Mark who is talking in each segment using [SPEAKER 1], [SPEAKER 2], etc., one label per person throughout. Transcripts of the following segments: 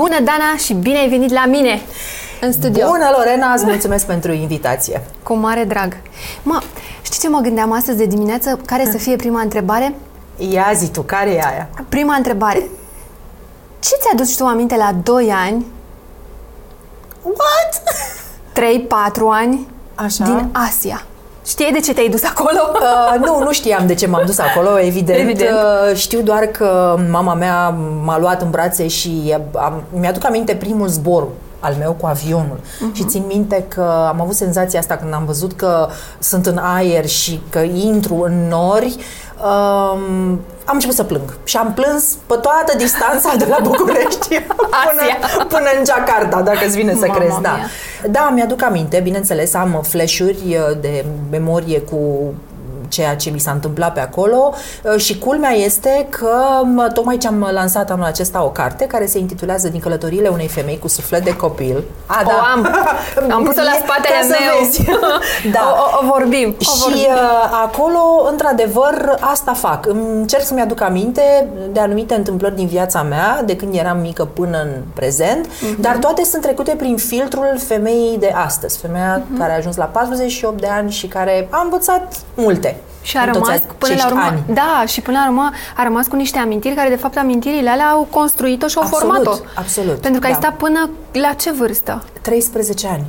[SPEAKER 1] Bună, Dana, și bine ai venit la mine în studio.
[SPEAKER 2] Bună, Lorena, îți mulțumesc pentru invitație.
[SPEAKER 1] Cu mare drag. Mă, știi ce mă gândeam astăzi de dimineață? Care să fie prima întrebare?
[SPEAKER 2] Ia zi tu, care e aia?
[SPEAKER 1] Prima întrebare. Ce ți-a tu aminte la 2 ani,
[SPEAKER 2] What?
[SPEAKER 1] 3-4 ani
[SPEAKER 2] Așa.
[SPEAKER 1] din Asia? Știi de ce te-ai dus acolo?
[SPEAKER 2] Uh, nu, nu știam de ce m-am dus acolo, evident.
[SPEAKER 1] Evident.
[SPEAKER 2] Uh, știu doar că mama mea m-a luat în brațe și am, mi-aduc aminte primul zbor al meu cu avionul. Uh-huh. Și țin minte că am avut senzația asta când am văzut că sunt în aer și că intru în nori. Um, am început să plâng și am plâns pe toată distanța de la București până, până în Jakarta, dacă îți vine să
[SPEAKER 1] Mama
[SPEAKER 2] crezi. Da.
[SPEAKER 1] mia.
[SPEAKER 2] da, mi-aduc aminte, bineînțeles, am flash-uri uh, de memorie cu ceea ce mi s-a întâmplat pe acolo uh, și culmea este că m, tocmai ce am lansat anul acesta o carte care se intitulează Din călătoriile unei femei cu suflet de copil. A,
[SPEAKER 1] O am. Am pus-o la spatele
[SPEAKER 2] Ca să
[SPEAKER 1] meu.
[SPEAKER 2] vezi. da.
[SPEAKER 1] O, o, o vorbim. O
[SPEAKER 2] Și
[SPEAKER 1] vorbim.
[SPEAKER 2] uh, acolo, într-adevăr, asta fac. Îmi încerc să-mi aduc aminte de anumite întâmplări din viața mea, de când eram mică până în prezent,
[SPEAKER 1] Mhm.
[SPEAKER 2] dar toate sunt trecute prin filtrul femeii de astăzi. Femeia
[SPEAKER 1] Mhm.
[SPEAKER 2] care a ajuns la 48 de ani și care a învățat multe.
[SPEAKER 1] Și a
[SPEAKER 2] în toți
[SPEAKER 1] rămas până la
[SPEAKER 2] acești
[SPEAKER 1] urmă,
[SPEAKER 2] ani.
[SPEAKER 1] da, și până la urmă a rămas cu niște amintiri care de fapt amintirile alea au construit-o și au
[SPEAKER 2] Absolut,
[SPEAKER 1] format-o.
[SPEAKER 2] absolut,
[SPEAKER 1] Pentru că ai
[SPEAKER 2] da.
[SPEAKER 1] stat până la ce vârstă?
[SPEAKER 2] 13 ani.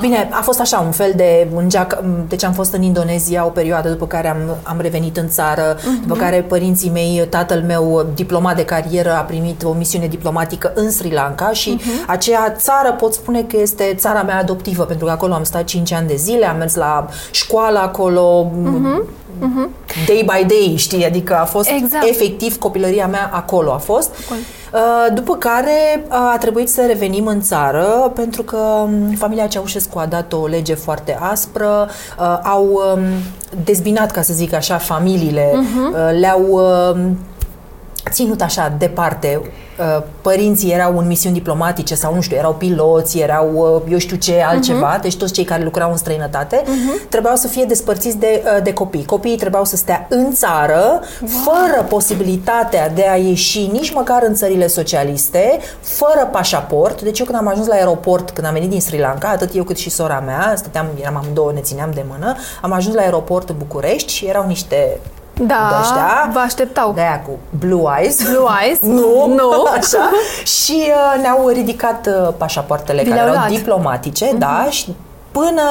[SPEAKER 2] Bine, a fost așa, un fel de îngeac, deci am fost în Indonezia o perioadă, după care am, am revenit în țară,
[SPEAKER 1] Mhm.
[SPEAKER 2] după care părinții mei, tatăl meu, diplomat de carieră, a primit o misiune diplomatică în Sri Lanka și
[SPEAKER 1] Mhm.
[SPEAKER 2] aceea țară pot spune că este țara mea adoptivă, pentru că acolo am stat 5 ani de zile, am mers la școală acolo, day by day, știi, adică a fost
[SPEAKER 1] Mhm. Exact.
[SPEAKER 2] efectiv copilăria mea acolo a fost. Uh, După care uh, a trebuit să revenim în țară pentru că um, familia Ceaușescu a dat o lege foarte aspră, uh, au um, dezbinat, ca să zic așa, familiile, uh, le-au um, ținut așa departe. Uh, Părinții erau în misiuni diplomatice sau nu știu, erau piloți, erau uh, eu știu ce altceva, deci toți cei care lucrau în străinătate trebuiau să fie despărțiți de, uh, de copii. Copiii trebuiau să stea în țară, fără posibilitatea de a ieși nici măcar în țările socialiste, fără pașaport. Deci eu când am ajuns la aeroport, când am venit din Sri Lanka, atât eu cât și sora mea, stăteam, eram amândouă, ne țineam de mână, am ajuns la aeroport în București și erau niște
[SPEAKER 1] Da,
[SPEAKER 2] de-aștia,
[SPEAKER 1] vă așteptau.
[SPEAKER 2] de aia cu blue eyes.
[SPEAKER 1] Blue eyes?
[SPEAKER 2] Nu,
[SPEAKER 1] Nu.
[SPEAKER 2] așa. Și uh, ne-au ridicat uh, pașapoartele
[SPEAKER 1] Vi
[SPEAKER 2] care
[SPEAKER 1] le-au
[SPEAKER 2] erau
[SPEAKER 1] luat.
[SPEAKER 2] diplomatice, da, și până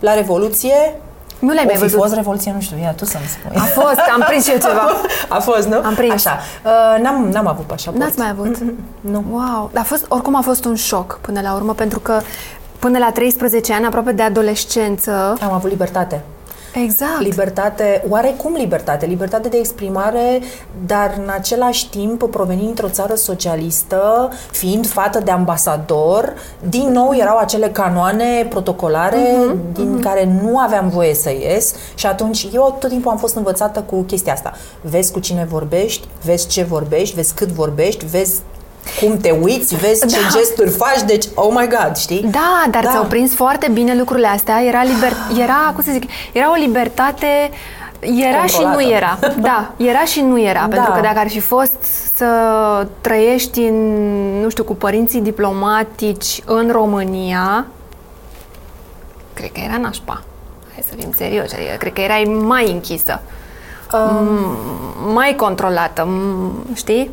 [SPEAKER 2] la Revoluție
[SPEAKER 1] Nu le-ai
[SPEAKER 2] o
[SPEAKER 1] mai
[SPEAKER 2] fi
[SPEAKER 1] văzut.
[SPEAKER 2] fost Revoluție, nu știu, ia tu să-mi spui.
[SPEAKER 1] A fost, am prins și eu ceva.
[SPEAKER 2] A fost, nu?
[SPEAKER 1] Am prins.
[SPEAKER 2] Așa. Uh, n-am, n-am avut pașaport.
[SPEAKER 1] N-ați mai avut?
[SPEAKER 2] Nu.
[SPEAKER 1] Wow, dar a fost, oricum a fost un șoc până la urmă, pentru că până la 13 ani, aproape de adolescență,
[SPEAKER 2] Am avut libertate.
[SPEAKER 1] Exact.
[SPEAKER 2] Libertate, oarecum libertate, libertate de exprimare, dar în același timp, provenind dintr-o țară socialistă, fiind fată de ambasador, din nou erau acele canoane protocolare
[SPEAKER 1] Mhm,
[SPEAKER 2] din care nu aveam voie să ies și atunci eu tot timpul am fost învățată cu chestia asta. Vezi cu cine vorbești, vezi ce vorbești, vezi cât vorbești, vezi cum te uiți, vezi ce
[SPEAKER 1] Da.
[SPEAKER 2] gesturi faci, deci, oh my God, știi?
[SPEAKER 1] Da, dar
[SPEAKER 2] Da.
[SPEAKER 1] ți-au prins foarte bine lucrurile astea. Era, liber, era, cum să zic, era o libertate era și
[SPEAKER 2] Controlată.
[SPEAKER 1] nu era. Da, era și nu era.
[SPEAKER 2] Da.
[SPEAKER 1] Pentru că dacă ar fi fost să trăiești în, nu știu, cu părinții diplomatici în România, cred că era nașpa. Hai să fim serioși. Adică, cred că erai mai închisă. Um, mai controlată, m- știi?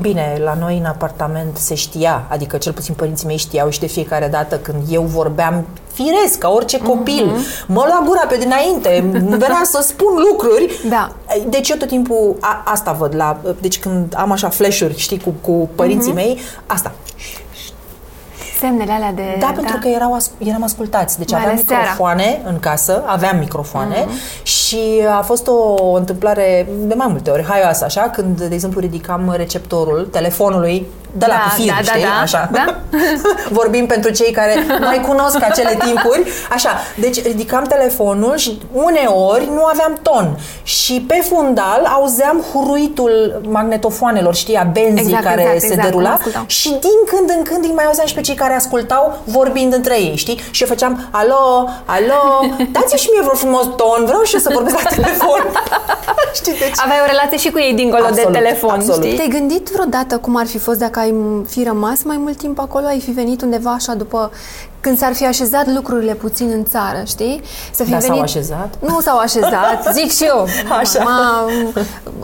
[SPEAKER 2] Bine, la noi în apartament se știa, adică cel puțin părinții mei știau și de fiecare dată când eu vorbeam firesc, ca orice copil,
[SPEAKER 1] Mhm.
[SPEAKER 2] mă lua gura pe dinainte, îmi venea să spun lucruri.
[SPEAKER 1] Da.
[SPEAKER 2] Deci eu tot timpul a, asta văd la, deci când am așa flash-uri, știi, cu, cu părinții
[SPEAKER 1] Mhm.
[SPEAKER 2] mei, asta.
[SPEAKER 1] Semnele alea de...
[SPEAKER 2] Da, pentru că erau, as- eram ascultați. Deci
[SPEAKER 1] Mai
[SPEAKER 2] aveam
[SPEAKER 1] ales seara.
[SPEAKER 2] microfoane în casă, aveam microfoane
[SPEAKER 1] Mhm.
[SPEAKER 2] și a fost o întâmplare de mai multe ori haioasă, așa, când, de exemplu, ridicam receptorul telefonului de la
[SPEAKER 1] Da,
[SPEAKER 2] cu fir,
[SPEAKER 1] da, da,
[SPEAKER 2] știi?
[SPEAKER 1] da.
[SPEAKER 2] Așa.
[SPEAKER 1] Da.
[SPEAKER 2] Vorbim pentru cei care mai cunosc acele timpuri. Așa, deci ridicam telefonul și uneori nu aveam ton. Și pe fundal auzeam huruitul magnetofoanelor, știi, a benzii
[SPEAKER 1] Exact,
[SPEAKER 2] care
[SPEAKER 1] exact,
[SPEAKER 2] se
[SPEAKER 1] exact,
[SPEAKER 2] derula.
[SPEAKER 1] cum ascultau.
[SPEAKER 2] Și din când în când îi mai auzeam și pe cei care ascultau vorbind între ei, știi? Și eu făceam, alo, alo, dați și mie vreo frumos ton, vreau și eu să vorbesc la telefon. știi, deci...
[SPEAKER 1] Aveai o relație și cu ei dincolo
[SPEAKER 2] Absolut,
[SPEAKER 1] de telefon,
[SPEAKER 2] absolut.
[SPEAKER 1] știi? Te-ai gândit vreodată cum ar fi fost dacă dacă ai fi rămas mai mult timp acolo, ai fi venit undeva așa după când s-ar fi așezat lucrurile puțin în țară, știi?
[SPEAKER 2] Să fi da, venit... s-au așezat?
[SPEAKER 1] Nu s-au așezat, zic și eu.
[SPEAKER 2] Așa. Ma,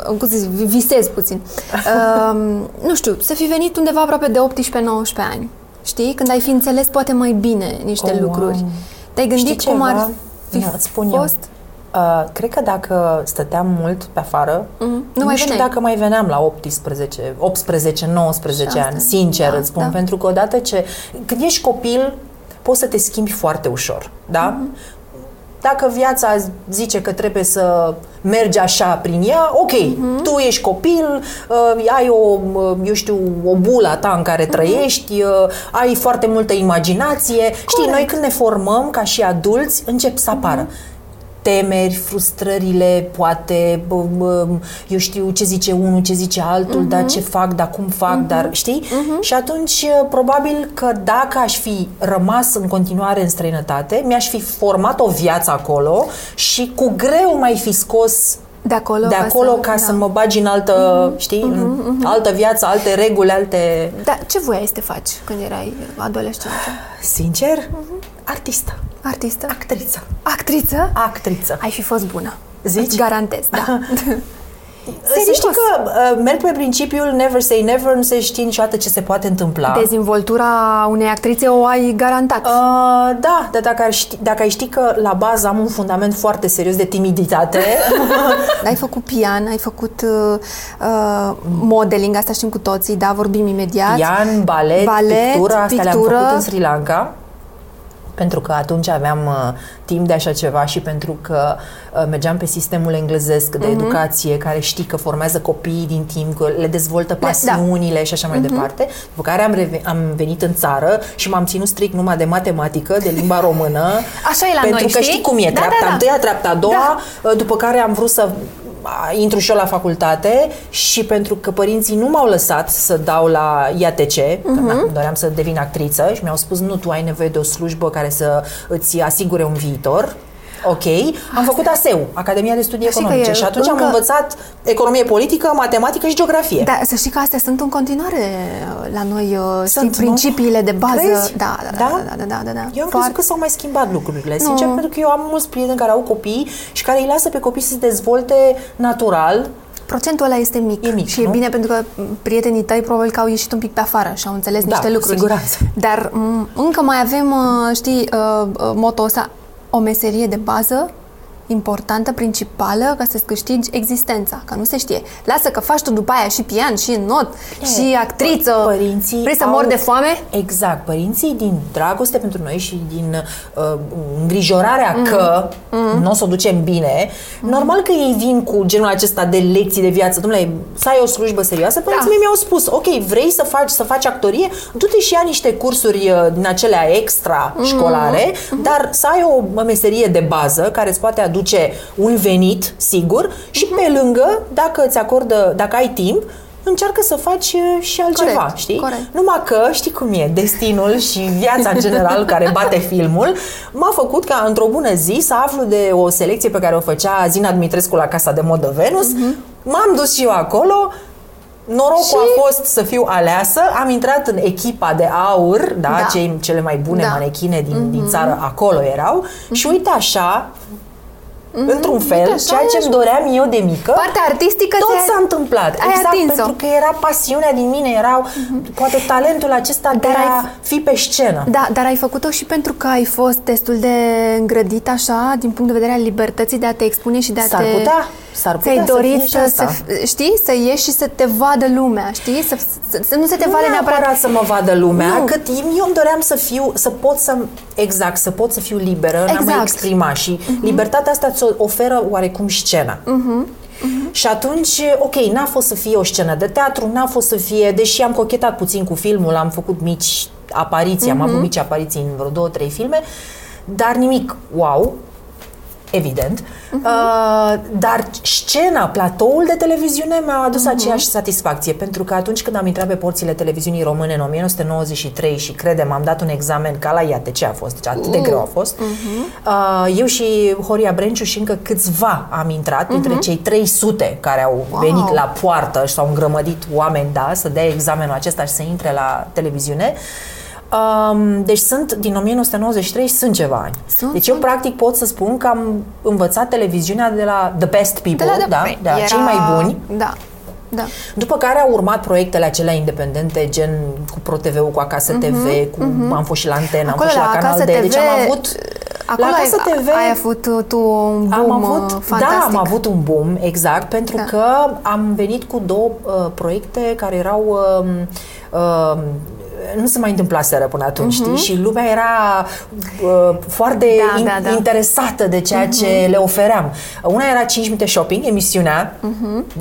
[SPEAKER 1] cum să zic, visez puțin. Uh, nu știu, să fi venit undeva aproape de 18-19 ani, știi? Când ai fi înțeles poate mai bine niște oh, lucruri. Wow. Te-ai gândit
[SPEAKER 2] Știi
[SPEAKER 1] cum ar fi
[SPEAKER 2] nu, spun fost? Eu. Uh, cred că dacă stăteam mult pe afară, mm-hmm. nu, nu mai știu veneai. dacă mai veneam la 18, 18 19 ani, sincer da, îți spun, da. pentru că odată ce... Când ești copil, poți să te schimbi foarte ușor, da? Mm-hmm. Dacă viața zice că trebuie să mergi așa prin ea, ok, mm-hmm. tu ești copil, uh, ai o, uh, eu știu, o bulă ta în care mm-hmm. trăiești, uh, ai foarte multă imaginație. Corect. Știi, noi când ne formăm ca și adulți, încep să apară. Mm-hmm temeri, frustrările, poate, eu știu ce zice unul, ce zice altul, uh-huh. dar ce fac, dar cum fac, uh-huh. dar știi? Uh-huh. Și atunci, probabil că dacă aș fi rămas în continuare în străinătate, mi-aș fi format o viață acolo și cu greu mai fi scos
[SPEAKER 1] de acolo,
[SPEAKER 2] de acolo ca, să, ca da. să mă bagi în altă, uh-huh, știi, uh-huh, în uh-huh. altă viață, alte reguli, alte...
[SPEAKER 1] Da, ce voiai să te faci când erai adolescentă?
[SPEAKER 2] Sincer, uh-huh. Artistă.
[SPEAKER 1] Artistă?
[SPEAKER 2] Actriță.
[SPEAKER 1] Actriță?
[SPEAKER 2] Actriță.
[SPEAKER 1] Ai fi fost bună.
[SPEAKER 2] Zici?
[SPEAKER 1] Îți garantez, da.
[SPEAKER 2] Să știi că uh, merg pe principiul never say never, nu se știe niciodată ce se poate întâmpla.
[SPEAKER 1] Dezvoltura unei actrițe o ai garantat. Uh,
[SPEAKER 2] da, dar dacă, ști, dacă ai ști că la bază am un fundament foarte serios de timiditate.
[SPEAKER 1] ai făcut pian, ai făcut uh, uh, modeling, asta știm cu toții, da, vorbim imediat.
[SPEAKER 2] Pian, balet, balet pictură, astea pictură. le-am făcut în Sri Lanka pentru că atunci aveam uh, timp de așa ceva și pentru că uh, mergeam pe sistemul englezesc de uh-huh. educație care știi că formează copiii din timp, că le dezvoltă da. pasiunile da. și așa mai uh-huh. departe. După care am, reve- am venit în țară și m-am ținut strict numai de matematică, de limba română.
[SPEAKER 1] Așa e la
[SPEAKER 2] pentru
[SPEAKER 1] noi,
[SPEAKER 2] că știi, știi cum e, da, treapta da, da. întâia, treapta a doua, da. Uh, după care am vrut să intru și eu la facultate și pentru că părinții nu m-au lăsat să dau la IATC, uh-huh. Mhm. doream să devin actriță și mi-au spus nu, tu ai nevoie de o slujbă care să îți asigure un viitor. Ok. Am făcut ASEU, Academia de Studii Așa Economice, și atunci încă... am învățat economie politică, matematică și geografie.
[SPEAKER 1] Da, să știi că astea sunt în continuare uh, la noi, uh, sunt, știi, principiile de bază.
[SPEAKER 2] Crezi?
[SPEAKER 1] Da, da, da, da, da, da, da, da.
[SPEAKER 2] Eu am crezut că s-au mai schimbat lucrurile, nu. sincer, pentru că eu am mulți prieteni care au copii și care îi lasă pe copii să se dezvolte natural,
[SPEAKER 1] Procentul ăla este mic.
[SPEAKER 2] E mic
[SPEAKER 1] și nu? e bine pentru că prietenii tăi probabil că au ieșit un pic pe afară și au înțeles
[SPEAKER 2] da,
[SPEAKER 1] niște lucruri.
[SPEAKER 2] siguranță.
[SPEAKER 1] Dar m- încă mai avem, uh, știi, moto ăsta, o meserie de bază importantă, principală, ca să-ți câștigi existența, că nu se știe. Lasă că faci tu după aia și pian, și not, e, și actriță.
[SPEAKER 2] Părinții
[SPEAKER 1] Vrei să au... mor de foame?
[SPEAKER 2] Exact. Părinții din dragoste pentru noi și din uh, îngrijorarea mm-hmm. că mm-hmm. nu o să o ducem bine, mm-hmm. normal că ei vin cu genul acesta de lecții de viață. Dom'le, să ai o slujbă serioasă? Părinții da. mei mi-au spus, ok, vrei să faci, să faci actorie? Du-te și ia niște cursuri uh, din acelea extra mm-hmm. școlare, mm-hmm. dar să ai o meserie de bază care îți poate aduce un venit sigur și uh-huh. pe lângă, dacă îți acordă, dacă ai timp, încearcă să faci uh, și altceva, corect, știi?
[SPEAKER 1] Corect.
[SPEAKER 2] Numai că, știi cum e, destinul și viața în general care bate filmul m-a făcut ca într-o bună zi să aflu de o selecție pe care o făcea Zina Dmitrescu la Casa de Modă Venus. Uh-huh. M-am dus și eu acolo, Norocul și... a fost să fiu aleasă, am intrat în echipa de aur, da, da. Cei, cele mai bune da. manechine din, mm-hmm. din țară acolo erau mm-hmm. și uite așa, mm-hmm. într-un fel, Uite, ceea ce îmi doream eu de mică.
[SPEAKER 1] Partea artistică
[SPEAKER 2] tot s-a întâmplat.
[SPEAKER 1] Ai
[SPEAKER 2] exact,
[SPEAKER 1] atins-o.
[SPEAKER 2] pentru că era pasiunea din mine, erau mm-hmm. poate talentul acesta dar de a fi pe scenă.
[SPEAKER 1] Da, dar ai făcut-o și pentru că ai fost destul de îngrădit așa, din punct de vedere al libertății de a te expune și de a
[SPEAKER 2] S-ar
[SPEAKER 1] te...
[SPEAKER 2] putea S-ar putea
[SPEAKER 1] Ți-ai dorit
[SPEAKER 2] să,
[SPEAKER 1] să, să, știi, să ieși și să te vadă lumea, știi? Să, să, să nu se te vadă
[SPEAKER 2] neapărat... neapărat să mă vadă lumea, nu. cât eu îmi doream să fiu, să pot să, exact, să pot să fiu liberă exact. în a mă exact. exprima și uh-huh. libertatea asta ți oferă oarecum scena. Uh-huh. Uh-huh. Și atunci, ok, n-a fost să fie o scenă de teatru, n-a fost să fie, deși am cochetat puțin cu filmul, am făcut mici apariții, uh-huh. am avut mici apariții în vreo două, trei filme, dar nimic wow. Evident, uh, dar scena, platoul de televiziune mi-a adus aceeași satisfacție, pentru că atunci când am intrat pe porțile televiziunii române în 1993 și credem, am dat un examen ca la iată ce a fost, deci atât de greu a fost, uh, eu și Horia Brenciu și încă câțiva am intrat, dintre cei 300 care au
[SPEAKER 1] Wow.
[SPEAKER 2] venit la poartă și s-au îngrămădit oameni, da, să dea examenul acesta și să intre la televiziune. Um, deci sunt, din 1993, sunt ceva ani.
[SPEAKER 1] Sunt,
[SPEAKER 2] deci eu
[SPEAKER 1] sunt.
[SPEAKER 2] practic pot să spun că am învățat televiziunea de la the best people,
[SPEAKER 1] De la
[SPEAKER 2] da,
[SPEAKER 1] Păi,
[SPEAKER 2] de la
[SPEAKER 1] era-
[SPEAKER 2] cei mai buni.
[SPEAKER 1] Da, da.
[SPEAKER 2] După care au urmat proiectele acelea independente, gen cu ProTV-ul, cu Acasă TV, cu am fost și la Antena, am
[SPEAKER 1] Acolo
[SPEAKER 2] fost și
[SPEAKER 1] la
[SPEAKER 2] la Canal
[SPEAKER 1] Acasă
[SPEAKER 2] D.
[SPEAKER 1] TV,
[SPEAKER 2] Deci am avut
[SPEAKER 1] Acolo
[SPEAKER 2] la
[SPEAKER 1] ai,
[SPEAKER 2] Acasă TV
[SPEAKER 1] ai avut uh, tu un boom
[SPEAKER 2] am avut,
[SPEAKER 1] uh, fantastic.
[SPEAKER 2] da, am avut un boom, exact, pentru
[SPEAKER 1] Da.
[SPEAKER 2] că am venit cu două uh, proiecte care erau uh, uh, nu se mai întâmplaseră până atunci, știi? Și lumea era uh, foarte
[SPEAKER 1] Da,
[SPEAKER 2] in-
[SPEAKER 1] da, da.
[SPEAKER 2] interesată de ceea ce le ofeream. Una era 5 minute shopping, emisiunea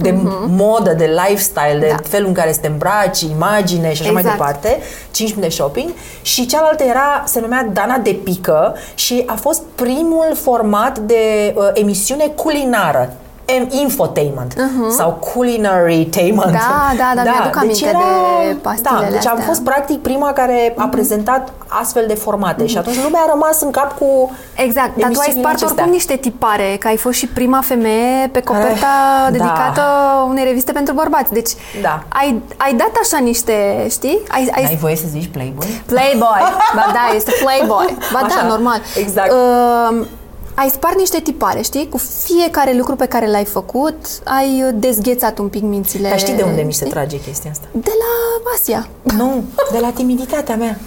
[SPEAKER 2] de modă, de lifestyle, de
[SPEAKER 1] Da.
[SPEAKER 2] felul în care să te îmbraci, imagine și așa mai
[SPEAKER 1] Exact.
[SPEAKER 2] departe, 5 minute shopping și cealaltă era, se numea Dana de Pică și a fost primul format de uh, emisiune culinară. Em- Infotainment sau culinary-tainment.
[SPEAKER 1] Da, da, da, mi-aduc aminte de pastilele
[SPEAKER 2] Da, deci am
[SPEAKER 1] astea. Mhm.
[SPEAKER 2] fost practic prima care a prezentat astfel de formate și atunci lumea a rămas în cap cu
[SPEAKER 1] Exact, dar tu ai
[SPEAKER 2] emisiunile
[SPEAKER 1] spart
[SPEAKER 2] acestea.
[SPEAKER 1] oricum niște tipare, că ai fost și prima femeie pe coperta
[SPEAKER 2] da.
[SPEAKER 1] dedicată unei reviste pentru bărbați. Deci
[SPEAKER 2] Da.
[SPEAKER 1] ai, ai dat așa niște, știi? Ai, ai
[SPEAKER 2] N-ai voie să zici Playboy?
[SPEAKER 1] Playboy. ba da, este Playboy. Ba
[SPEAKER 2] Așa,
[SPEAKER 1] da, normal.
[SPEAKER 2] exact.
[SPEAKER 1] Uh, ai spart niște tipare, știi? Cu fiecare lucru pe care l-ai făcut, ai dezghețat un pic mințile.
[SPEAKER 2] Dar știi de unde mi se
[SPEAKER 1] știi?
[SPEAKER 2] trage chestia asta?
[SPEAKER 1] De la Asia.
[SPEAKER 2] Nu, de la timiditatea mea.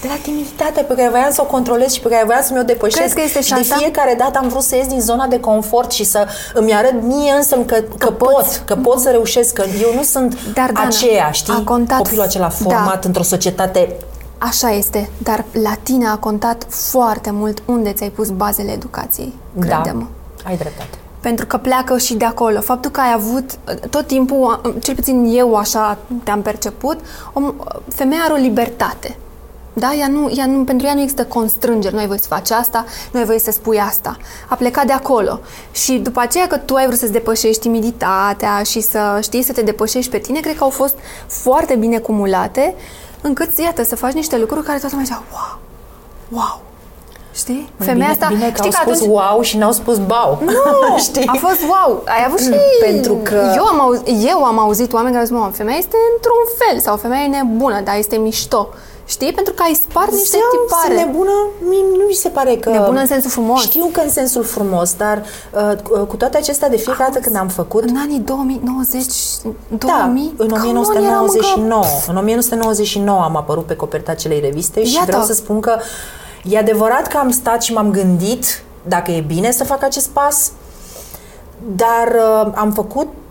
[SPEAKER 2] De la timiditatea pe care voiam să o controlez și pe care voiam să mi-o depășesc.
[SPEAKER 1] Crezi că este
[SPEAKER 2] și de
[SPEAKER 1] șansa?
[SPEAKER 2] fiecare dată am vrut să ies din zona de confort și să îmi arăt mie însă că, că, pot, că pot să reușesc, că eu nu sunt
[SPEAKER 1] Dar, Dana,
[SPEAKER 2] aceea, știi?
[SPEAKER 1] a contat-
[SPEAKER 2] Copilul acela
[SPEAKER 1] da.
[SPEAKER 2] format într-o societate
[SPEAKER 1] Așa este, dar la tine a contat foarte mult unde ți-ai pus bazele educației, crede-mă.
[SPEAKER 2] Da, ai dreptate.
[SPEAKER 1] Pentru că pleacă și de acolo. Faptul că ai avut, tot timpul, cel puțin eu așa te-am perceput, o, femeia are o libertate. Da? Ea nu, ea nu, pentru ea nu există constrângeri, nu ai voie să faci asta, nu ai voie să spui asta. A plecat de acolo. Și după aceea că tu ai vrut să-ți depășești timiditatea și să știi să te depășești pe tine, cred că au fost foarte bine cumulate, încât, iată, să faci niște lucruri care toată lumea zicea, wow, wow. Știi?
[SPEAKER 2] Mai
[SPEAKER 1] Femeia
[SPEAKER 2] bine,
[SPEAKER 1] asta,
[SPEAKER 2] bine că
[SPEAKER 1] știi
[SPEAKER 2] au
[SPEAKER 1] că
[SPEAKER 2] spus
[SPEAKER 1] atunci,
[SPEAKER 2] wow și n-au spus bau.
[SPEAKER 1] nu,
[SPEAKER 2] știi?
[SPEAKER 1] a fost wow. Ai avut și...
[SPEAKER 2] Pentru că-
[SPEAKER 1] Eu am, auzit, eu am auzit oameni care zic, mă, femeia este într-un fel sau femeia e nebună, dar este mișto. Știi? Pentru că ai spart niște
[SPEAKER 2] Ziceam,
[SPEAKER 1] tipare.
[SPEAKER 2] Sunt nebună, mie nu mi se pare că...
[SPEAKER 1] Nebună în sensul frumos.
[SPEAKER 2] Știu că în sensul frumos, dar uh, cu- cu toate acestea, de fiecare dată când am făcut...
[SPEAKER 1] În anii 2000, 90, 2000,
[SPEAKER 2] Da, în
[SPEAKER 1] come on,
[SPEAKER 2] 1999.
[SPEAKER 1] eram încă-
[SPEAKER 2] În 1999 am apărut pe coperta acelei reviste și
[SPEAKER 1] Iată.
[SPEAKER 2] vreau să spun că e adevărat că am stat și m-am gândit dacă e bine să fac acest pas, dar uh, am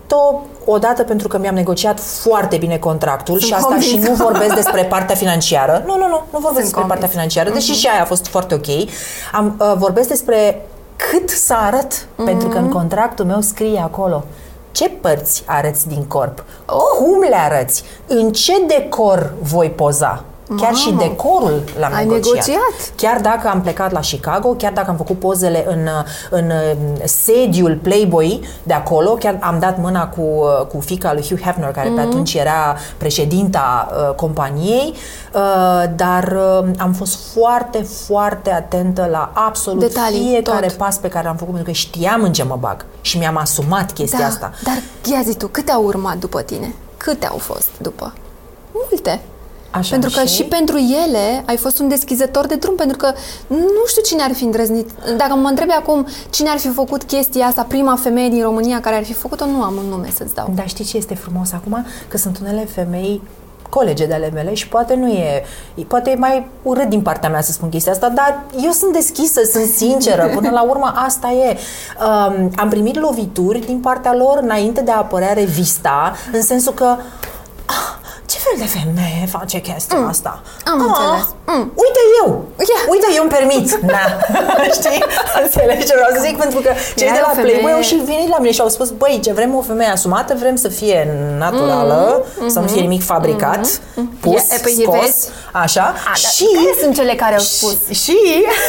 [SPEAKER 2] făcut-o odată pentru că mi-am negociat foarte bine contractul
[SPEAKER 1] Sunt
[SPEAKER 2] și asta și
[SPEAKER 1] convinsă.
[SPEAKER 2] nu vorbesc despre partea financiară. Nu, nu, nu, nu vorbesc despre
[SPEAKER 1] convinsă.
[SPEAKER 2] partea financiară, deși și aia a fost foarte ok. Am, uh, vorbesc despre cât să arăt, pentru că în contractul meu scrie acolo ce părți arăți din corp, cum le arăți, în ce decor voi poza. Chiar și
[SPEAKER 1] Mamă.
[SPEAKER 2] decorul l-am
[SPEAKER 1] Ai
[SPEAKER 2] negociat.
[SPEAKER 1] negociat?
[SPEAKER 2] Chiar dacă am plecat la Chicago, chiar dacă am făcut pozele în, în sediul Playboy de acolo, chiar am dat mâna cu, cu fica lui Hugh Hefner, care
[SPEAKER 1] Mhm.
[SPEAKER 2] pe atunci era președinta uh, companiei, uh, dar uh, am fost foarte, foarte atentă la absolut
[SPEAKER 1] Detalii,
[SPEAKER 2] fiecare
[SPEAKER 1] tot.
[SPEAKER 2] pas pe care l-am făcut, pentru că știam în ce mă bag și mi-am asumat chestia
[SPEAKER 1] da,
[SPEAKER 2] asta.
[SPEAKER 1] Dar ia zi tu, câte au urmat după tine? Câte au fost după? Multe.
[SPEAKER 2] Așa,
[SPEAKER 1] pentru că
[SPEAKER 2] și?
[SPEAKER 1] și pentru ele ai fost un deschizător de drum, pentru că nu știu cine ar fi îndrăznit. Dacă mă întrebi acum cine ar fi făcut chestia asta, prima femeie din România care ar fi făcut-o, nu am un nume să-ți dau.
[SPEAKER 2] Dar știi ce este frumos acum? Că sunt unele femei colege de ale mele și poate nu e, poate e mai urât din partea mea să spun chestia asta, dar eu sunt deschisă, sunt sinceră, până la urmă asta e. Um, am primit lovituri din partea lor înainte de a apărea revista, în sensul că "Ah, ce fel de femeie face chestia
[SPEAKER 1] Mm.
[SPEAKER 2] asta?
[SPEAKER 1] Am înțeles. Mm.
[SPEAKER 2] Uite eu!
[SPEAKER 1] Ia.
[SPEAKER 2] Uite, eu îmi permit! Da. Știi? Înțelegi ce vreau să zic? Pentru că cei
[SPEAKER 1] Era
[SPEAKER 2] de la
[SPEAKER 1] o femeie-
[SPEAKER 2] Playboy au și venit la mine și au spus, băi, ce vrem o femeie asumată, vrem să fie naturală, să nu fie nimic fabricat, pus,
[SPEAKER 1] Mm-hmm. Ia, e, păi,
[SPEAKER 2] scos,
[SPEAKER 1] vezi?
[SPEAKER 2] așa.
[SPEAKER 1] A, dar
[SPEAKER 2] și
[SPEAKER 1] care sunt cele care au spus?
[SPEAKER 2] și,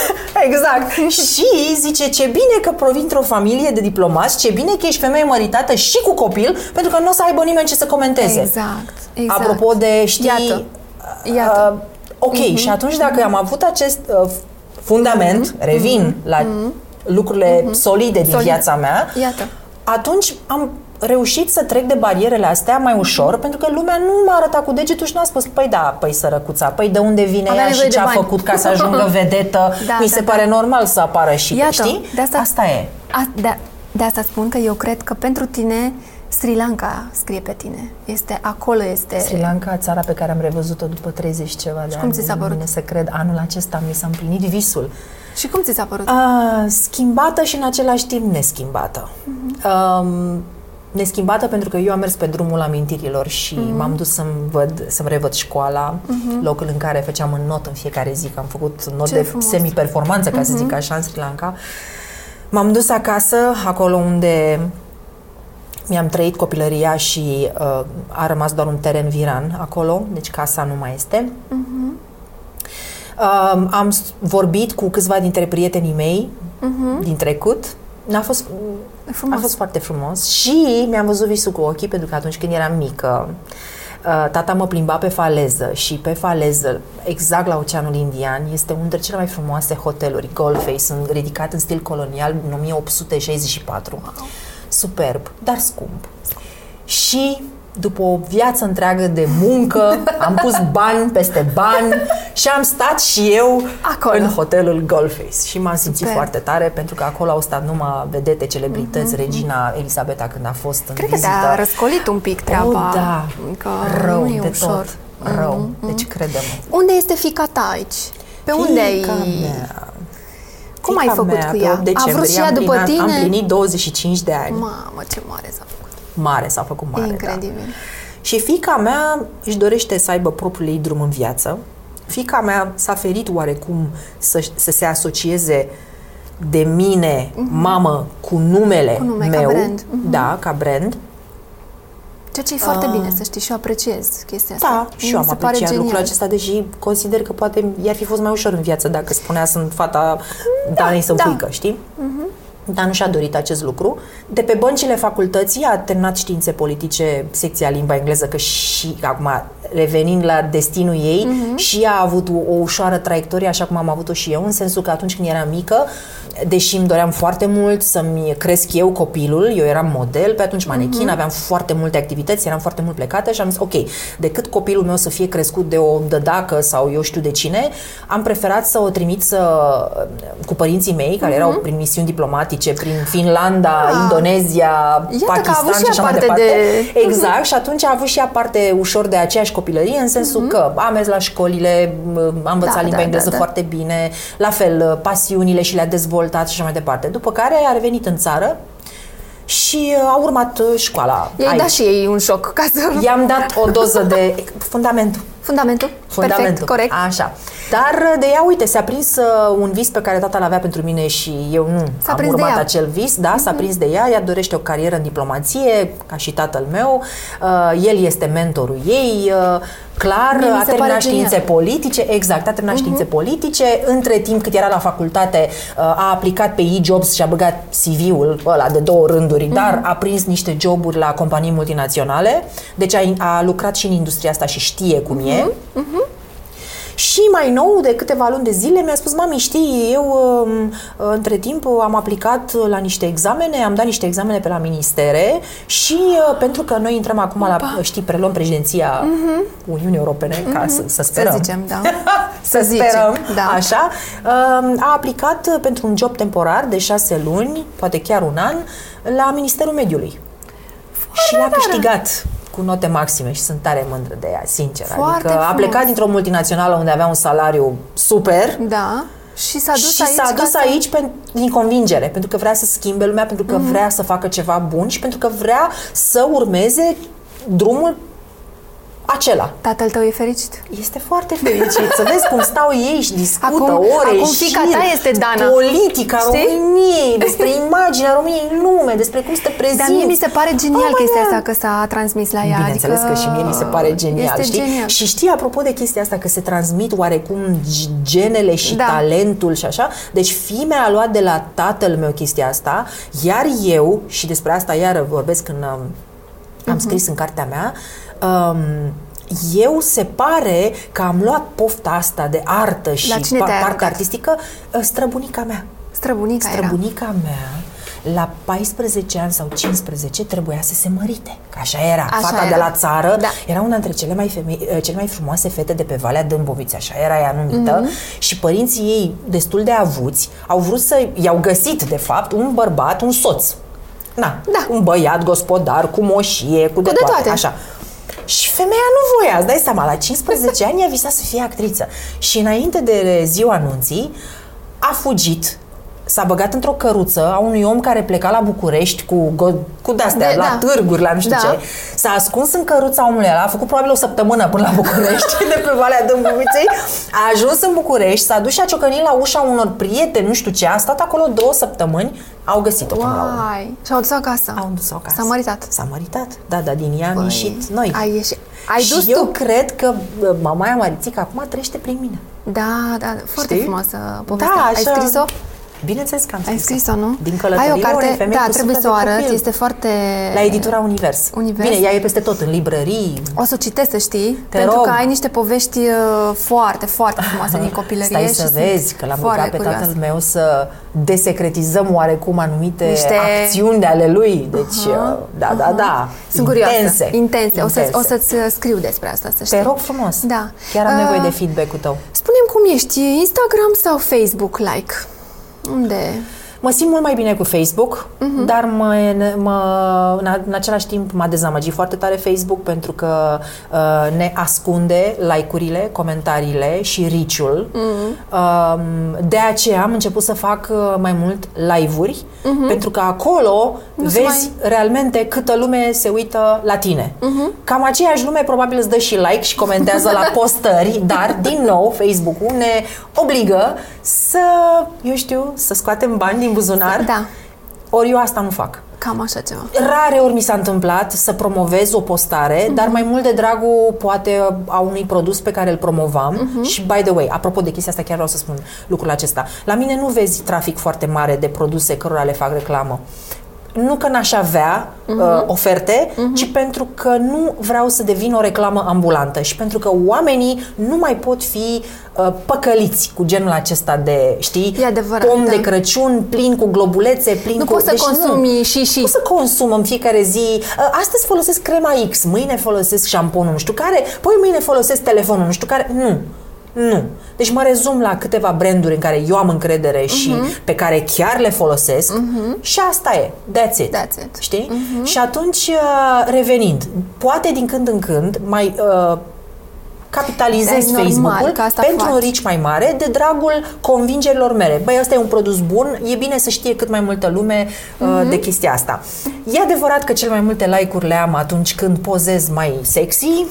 [SPEAKER 2] exact, și zice ce bine că provin într-o familie de diplomați, ce bine că ești femeie măritată și cu copil, pentru că nu o să aibă nimeni ce să comenteze.
[SPEAKER 1] Exact, exact.
[SPEAKER 2] Apropo de, știi...
[SPEAKER 1] Iată, iată. Mhm.
[SPEAKER 2] Uh, ok, uh-huh. și atunci dacă am avut acest uh, fundament, uh-huh. revin uh-huh. la lucrurile uh-huh. solide din
[SPEAKER 1] Mhm. Solid.
[SPEAKER 2] viața mea,
[SPEAKER 1] Iată.
[SPEAKER 2] atunci am reușit să trec de barierele astea mai ușor, pentru că lumea nu m-a arătat cu degetul și n-a spus, păi da, păi sărăcuța, păi de unde vine
[SPEAKER 1] Avea
[SPEAKER 2] ea
[SPEAKER 1] nevoie
[SPEAKER 2] și ce
[SPEAKER 1] de
[SPEAKER 2] a
[SPEAKER 1] bani.
[SPEAKER 2] făcut ca să ajungă vedetă,
[SPEAKER 1] Da,
[SPEAKER 2] mi
[SPEAKER 1] da,
[SPEAKER 2] se
[SPEAKER 1] da.
[SPEAKER 2] pare normal să apară și,
[SPEAKER 1] Iată,
[SPEAKER 2] știi?
[SPEAKER 1] de asta-
[SPEAKER 2] asta e.
[SPEAKER 1] A, de, de asta spun că eu cred că pentru tine Sri Lanka scrie pe tine. Este acolo, este...
[SPEAKER 2] Sri Lanka, țara pe care am revăzut-o după 30 ceva de
[SPEAKER 1] cum
[SPEAKER 2] ani.
[SPEAKER 1] ți s-a
[SPEAKER 2] nu
[SPEAKER 1] părut?
[SPEAKER 2] vine să cred, anul acesta mi s-a împlinit visul.
[SPEAKER 1] Și cum ți s-a părut?
[SPEAKER 2] A, schimbată și în același timp neschimbată. Um, neschimbată pentru că eu am mers pe drumul amintirilor și m-am dus să-mi, văd, să-mi revăd școala, locul în care făceam în not în fiecare zi, că am făcut not
[SPEAKER 1] Ce
[SPEAKER 2] de
[SPEAKER 1] frumos.
[SPEAKER 2] semi-performanță, ca să zic așa, în Sri Lanka. M-am dus acasă, acolo unde mi-am trăit copilăria și uh, a rămas doar un teren viran acolo, deci casa nu mai este. Um, am s- vorbit cu câțiva dintre prietenii mei din trecut. A fost,
[SPEAKER 1] E frumos.
[SPEAKER 2] a fost foarte frumos și mi-am văzut visul cu ochii pentru că atunci când eram mică uh, tata mă plimba pe faleză și pe faleză, exact la Oceanul Indian, este unul dintre cele mai frumoase hoteluri, Goldface, sunt ridicat în stil colonial în 1864. Superb, dar scump. Și după o viață întreagă de muncă, am pus bani peste bani și am stat și eu
[SPEAKER 1] Acolo.
[SPEAKER 2] în hotelul Goldface. Și m-am simțit
[SPEAKER 1] Super.
[SPEAKER 2] foarte tare pentru că acolo au stat numai vedete, celebrități, regina Elisabeta când a fost în
[SPEAKER 1] Cred că
[SPEAKER 2] vizită.
[SPEAKER 1] te-a răscolit un pic treaba.
[SPEAKER 2] Oh, da,
[SPEAKER 1] Că
[SPEAKER 2] rău
[SPEAKER 1] nu e
[SPEAKER 2] de
[SPEAKER 1] ușor.
[SPEAKER 2] tot, rău. Deci crede-mă.
[SPEAKER 1] Unde este fica ta aici? Pe unde ai...
[SPEAKER 2] Fiica mea.
[SPEAKER 1] Cum
[SPEAKER 2] Fiica
[SPEAKER 1] ai făcut
[SPEAKER 2] mea,
[SPEAKER 1] cu
[SPEAKER 2] pe
[SPEAKER 1] ea?
[SPEAKER 2] 8
[SPEAKER 1] A
[SPEAKER 2] decembrie
[SPEAKER 1] vrut și ea
[SPEAKER 2] am
[SPEAKER 1] după
[SPEAKER 2] plinat-
[SPEAKER 1] tine?
[SPEAKER 2] Am plinit 25 de ani.
[SPEAKER 1] Mamă, ce mare s-a făcut.
[SPEAKER 2] Mare, s-a făcut mare, da.
[SPEAKER 1] Incredibil.
[SPEAKER 2] Și fica mea își dorește să aibă propriul ei drum în viață. Fica mea s-a ferit oarecum să, să se asocieze de mine, mamă, cu numele
[SPEAKER 1] Cu nume, ca
[SPEAKER 2] meu.
[SPEAKER 1] brand. Mhm.
[SPEAKER 2] Da, ca brand.
[SPEAKER 1] Ceea ce e foarte bine, să știi, și eu apreciez chestia asta.
[SPEAKER 2] Ah. Da, și eu
[SPEAKER 1] Mi
[SPEAKER 2] am
[SPEAKER 1] se pare
[SPEAKER 2] apreciat
[SPEAKER 1] genial.
[SPEAKER 2] lucrul acesta, deși consider că poate i-ar fi fost mai ușor în viață dacă spunea sunt fata Danei să
[SPEAKER 1] da.
[SPEAKER 2] da. știi? Dar nu și-a dorit acest lucru. De pe băncile facultății a terminat științe politice, secția limba engleză, că și acum, revenind la destinul ei, și ea a avut o, o ușoară traiectorie, așa cum am avut-o și eu, în sensul că atunci când eram mică, deși îmi doream foarte mult să-mi cresc eu copilul, eu eram model, pe atunci manechin, aveam foarte multe activități, eram foarte mult plecată și am zis, ok, decât copilul meu să fie crescut de o dădacă sau eu știu de cine, am preferat să o trimit să, cu părinții mei, care erau prin misiuni diplomatice, prin Finlanda,
[SPEAKER 1] Ah.
[SPEAKER 2] Indonezia,
[SPEAKER 1] Iată că a
[SPEAKER 2] Pakistan
[SPEAKER 1] avut și
[SPEAKER 2] și
[SPEAKER 1] ea
[SPEAKER 2] așa mai
[SPEAKER 1] parte
[SPEAKER 2] departe.
[SPEAKER 1] de-
[SPEAKER 2] Exact, și atunci a avut și ea parte ușor de aceeași copilărie, în sensul că a mers la școlile, a învățat
[SPEAKER 1] Da,
[SPEAKER 2] limba
[SPEAKER 1] da,
[SPEAKER 2] engleză
[SPEAKER 1] da, da.
[SPEAKER 2] foarte bine, la fel, pasiunile și le-a dezvoltat și așa mai departe. După care a revenit în țară și uh, a urmat uh, școala
[SPEAKER 1] I-ai
[SPEAKER 2] aici.
[SPEAKER 1] dat și ei un șoc ca să...
[SPEAKER 2] I-am dat o doză de fundamentul.
[SPEAKER 1] Fundamentul?
[SPEAKER 2] Fundamentul.
[SPEAKER 1] Perfect, corect.
[SPEAKER 2] Așa. Dar uh, de ea, uite, s-a prins uh, un vis pe care tata l-avea pentru mine și eu nu
[SPEAKER 1] S-a
[SPEAKER 2] am
[SPEAKER 1] prins de
[SPEAKER 2] urmat
[SPEAKER 1] ea.
[SPEAKER 2] acel vis. Da, s-a prins de ea. Ea dorește o carieră în diplomație, ca și tatăl meu. Uh, el este mentorul ei. Uh, clar,
[SPEAKER 1] Mie mi se
[SPEAKER 2] a
[SPEAKER 1] pare
[SPEAKER 2] terminat
[SPEAKER 1] genial.
[SPEAKER 2] științe politice. Exact, a terminat științe politice. Între timp, cât era la facultate, uh, a aplicat pe e-jobs și a băgat CV-ul ăla de două rânduri, dar a prins niște joburi la companii multinaționale. Deci a, a lucrat și în industria asta și știe cum e. Și mai nou, de câteva luni de zile, mi-a spus, mami, știi, eu um, între timp am aplicat la niște examene, am dat niște examene pe la ministere și uh, pentru că noi intrăm acum la, știi, preluăm președinția Uniunii Europene, ca să, să sperăm.
[SPEAKER 1] Să zicem, da.
[SPEAKER 2] să
[SPEAKER 1] zicem,
[SPEAKER 2] sperăm,
[SPEAKER 1] da.
[SPEAKER 2] așa, um, a aplicat pentru un job temporar de șase luni, poate chiar un an, la Ministerul Mediului. și l-a câștigat cu note maxime și sunt tare mândră de ea, sincer.
[SPEAKER 1] Foarte
[SPEAKER 2] adică a
[SPEAKER 1] frumos.
[SPEAKER 2] plecat dintr-o multinațională unde avea un salariu super
[SPEAKER 1] Da. Și s-a dus
[SPEAKER 2] și
[SPEAKER 1] aici
[SPEAKER 2] s-a dus
[SPEAKER 1] ca să-
[SPEAKER 2] aici pen, din convingere, pentru că vrea să schimbe lumea, pentru că
[SPEAKER 1] Mhm.
[SPEAKER 2] vrea să facă ceva bun și pentru că vrea să urmeze drumul acela.
[SPEAKER 1] Tatăl tău e fericit?
[SPEAKER 2] Este foarte fericit. Să vezi cum stau ei și discută
[SPEAKER 1] Acum-
[SPEAKER 2] ore
[SPEAKER 1] acum
[SPEAKER 2] și
[SPEAKER 1] fiica ta este Dana.
[SPEAKER 2] politica
[SPEAKER 1] Știi?
[SPEAKER 2] României, despre imaginea României în lume, despre cum să te prezinți.
[SPEAKER 1] Dar mie mi se pare genial
[SPEAKER 2] Oh my
[SPEAKER 1] chestia
[SPEAKER 2] God.
[SPEAKER 1] asta că s-a transmis la ea.
[SPEAKER 2] Bineînțeles
[SPEAKER 1] adică
[SPEAKER 2] că și mie mi se pare genial,
[SPEAKER 1] Este
[SPEAKER 2] știi?
[SPEAKER 1] genial.
[SPEAKER 2] Și știi, apropo de chestia asta, că se transmit oarecum g- genele și
[SPEAKER 1] Da.
[SPEAKER 2] talentul și așa, deci fimea a luat de la tatăl meu chestia asta, iar eu, și despre asta iară vorbesc când um, am
[SPEAKER 1] Mhm.
[SPEAKER 2] scris în cartea mea, um, eu se pare că am luat pofta asta de artă și
[SPEAKER 1] La cine
[SPEAKER 2] pa-
[SPEAKER 1] te-ai
[SPEAKER 2] partea
[SPEAKER 1] aruncat?
[SPEAKER 2] artistică, uh, străbunica mea.
[SPEAKER 1] Străbunica era.
[SPEAKER 2] Străbunica mea, la 14 ani sau 15, trebuia să se mărite. Că așa era.
[SPEAKER 1] Așa
[SPEAKER 2] Fata
[SPEAKER 1] era.
[SPEAKER 2] de la țară
[SPEAKER 1] Da.
[SPEAKER 2] era una dintre cele mai, femei, eh, cele mai frumoase fete de pe Valea Dâmboviț, așa era ea numită.
[SPEAKER 1] Mhm.
[SPEAKER 2] Și părinții ei, destul de avuți, au vrut să i-au găsit, de fapt, un bărbat, un soț. Na,
[SPEAKER 1] Da.
[SPEAKER 2] un băiat gospodar, cu moșie, cu de,
[SPEAKER 1] de toate.
[SPEAKER 2] Așa. Și femeia nu voia, îți dai seama, la 15 ani ea visa să fie actriță. Și înainte de ziua anunții, a fugit, s-a băgat într-o căruță a unui om care pleca la București cu, go- cu de-astea,
[SPEAKER 1] De-
[SPEAKER 2] la
[SPEAKER 1] da.
[SPEAKER 2] târguri, la nu știu
[SPEAKER 1] Da.
[SPEAKER 2] ce. S-a ascuns în căruța omului ăla, a făcut probabil o săptămână până la București, de pe Valea Dâmboviței, a ajuns în București, s-a dus și a ciocănit la ușa unor prieteni, nu știu ce, a stat acolo două săptămâni, au găsit-o până la urmă.
[SPEAKER 1] Uai. Și-au dus acasă.
[SPEAKER 2] Au dus acasă.
[SPEAKER 1] S-a măritat.
[SPEAKER 2] S-a măritat, da, da, din ea am
[SPEAKER 1] Păi,
[SPEAKER 2] ieșit noi.
[SPEAKER 1] Ai ieșit. Ai
[SPEAKER 2] și
[SPEAKER 1] dus
[SPEAKER 2] eu
[SPEAKER 1] tu.
[SPEAKER 2] cred că bă, mamaia Marițica acum trăiește prin mine.
[SPEAKER 1] Da, da, foarte
[SPEAKER 2] Știi?
[SPEAKER 1] frumoasă povestea.
[SPEAKER 2] Da,
[SPEAKER 1] Ai
[SPEAKER 2] așa-
[SPEAKER 1] scris-o?
[SPEAKER 2] Bineînțeles că am
[SPEAKER 1] Ai
[SPEAKER 2] scris-o.
[SPEAKER 1] scris-o, nu?
[SPEAKER 2] Din
[SPEAKER 1] Ai
[SPEAKER 2] călătoria
[SPEAKER 1] o carte,
[SPEAKER 2] unei femei
[SPEAKER 1] da,
[SPEAKER 2] cu
[SPEAKER 1] trebuie
[SPEAKER 2] suflet
[SPEAKER 1] să o
[SPEAKER 2] de
[SPEAKER 1] arăți,
[SPEAKER 2] copil.
[SPEAKER 1] este foarte...
[SPEAKER 2] La editura Univers.
[SPEAKER 1] Univers?
[SPEAKER 2] Bine, ea e peste tot, în librării.
[SPEAKER 1] O să o citesc, să știi,
[SPEAKER 2] Te
[SPEAKER 1] pentru
[SPEAKER 2] rog.
[SPEAKER 1] că ai niște povești uh, foarte, foarte frumoase din copilărie.
[SPEAKER 2] Stai
[SPEAKER 1] și
[SPEAKER 2] să
[SPEAKER 1] sunt
[SPEAKER 2] vezi că l-am
[SPEAKER 1] foarte
[SPEAKER 2] rugat pe
[SPEAKER 1] curioasă.
[SPEAKER 2] tatăl meu să desecretizăm oarecum anumite
[SPEAKER 1] Niște-
[SPEAKER 2] acțiuni de ale lui. Deci,
[SPEAKER 1] Aha,
[SPEAKER 2] da, da,
[SPEAKER 1] aha.
[SPEAKER 2] da.
[SPEAKER 1] Sunt curioasă.
[SPEAKER 2] Intense.
[SPEAKER 1] Intense. O, să, o
[SPEAKER 2] Intense.
[SPEAKER 1] să-ți uh, scriu despre asta, să știi.
[SPEAKER 2] Te rog frumos.
[SPEAKER 1] Da.
[SPEAKER 2] Chiar am nevoie
[SPEAKER 1] Uh,
[SPEAKER 2] de feedback-ul tău.
[SPEAKER 1] Spunem cum ești, Instagram sau Facebook like? Unde?
[SPEAKER 2] Mă simt mult mai bine cu Facebook,
[SPEAKER 1] Mhm.
[SPEAKER 2] dar mă, mă, în, a- în același timp m-a dezamăgit foarte tare Facebook pentru că uh, ne ascunde like-urile, comentariile și riciul. Uh, de aceea am început să fac uh, mai mult live-uri, pentru că acolo
[SPEAKER 1] Nu se
[SPEAKER 2] vezi realmente câtă lume se uită la tine. Cam aceeași lume probabil îți dă și like și comentează la postări, dar, din nou, Facebook-ul ne obligă să, eu știu, să scoatem bani din buzunar.
[SPEAKER 1] Da,
[SPEAKER 2] Ori eu asta nu fac.
[SPEAKER 1] cam așa ceva.
[SPEAKER 2] Rare ori mi s-a întâmplat să promovez o postare,
[SPEAKER 1] Mhm.
[SPEAKER 2] dar mai mult de dragul poate a unui produs pe care îl promovam
[SPEAKER 1] Mhm.
[SPEAKER 2] și by the way, apropo de chestia asta, chiar vreau să spun lucrul acesta. La mine nu vezi trafic foarte mare de produse cărora le fac reclamă. Nu că n-aș avea
[SPEAKER 1] Mhm.
[SPEAKER 2] uh, oferte, ci pentru că nu vreau să devin o reclamă ambulantă și pentru că oamenii nu mai pot fi uh, păcăliți cu genul acesta de, știi,
[SPEAKER 1] E adevărat,
[SPEAKER 2] pom
[SPEAKER 1] da.
[SPEAKER 2] de Crăciun plin cu globulețe, plin
[SPEAKER 1] Nu
[SPEAKER 2] cu...
[SPEAKER 1] poți să
[SPEAKER 2] Deci
[SPEAKER 1] consumi și și.
[SPEAKER 2] nu să consum în fiecare zi. Uh, Astăzi folosesc crema X, mâine folosesc șamponul nu știu care, poi mâine folosesc telefonul nu știu care. Nu. Nu. Deci mă rezum la câteva branduri în care eu am încredere și
[SPEAKER 1] Mhm.
[SPEAKER 2] pe care chiar le folosesc și asta e. That's it.
[SPEAKER 1] That's it.
[SPEAKER 2] Știi? Și atunci, uh, revenind, poate din când în când mai uh, capitalizez
[SPEAKER 1] E normal
[SPEAKER 2] Facebook-ul
[SPEAKER 1] că asta
[SPEAKER 2] pentru
[SPEAKER 1] faci.
[SPEAKER 2] un reach mai mare de dragul convingerilor mele. Băi, ăsta e un produs bun, e bine să știe cât mai multă lume uh,
[SPEAKER 1] Mhm.
[SPEAKER 2] de chestia asta. E adevărat că cel mai multe like-uri le am atunci când pozez mai sexy,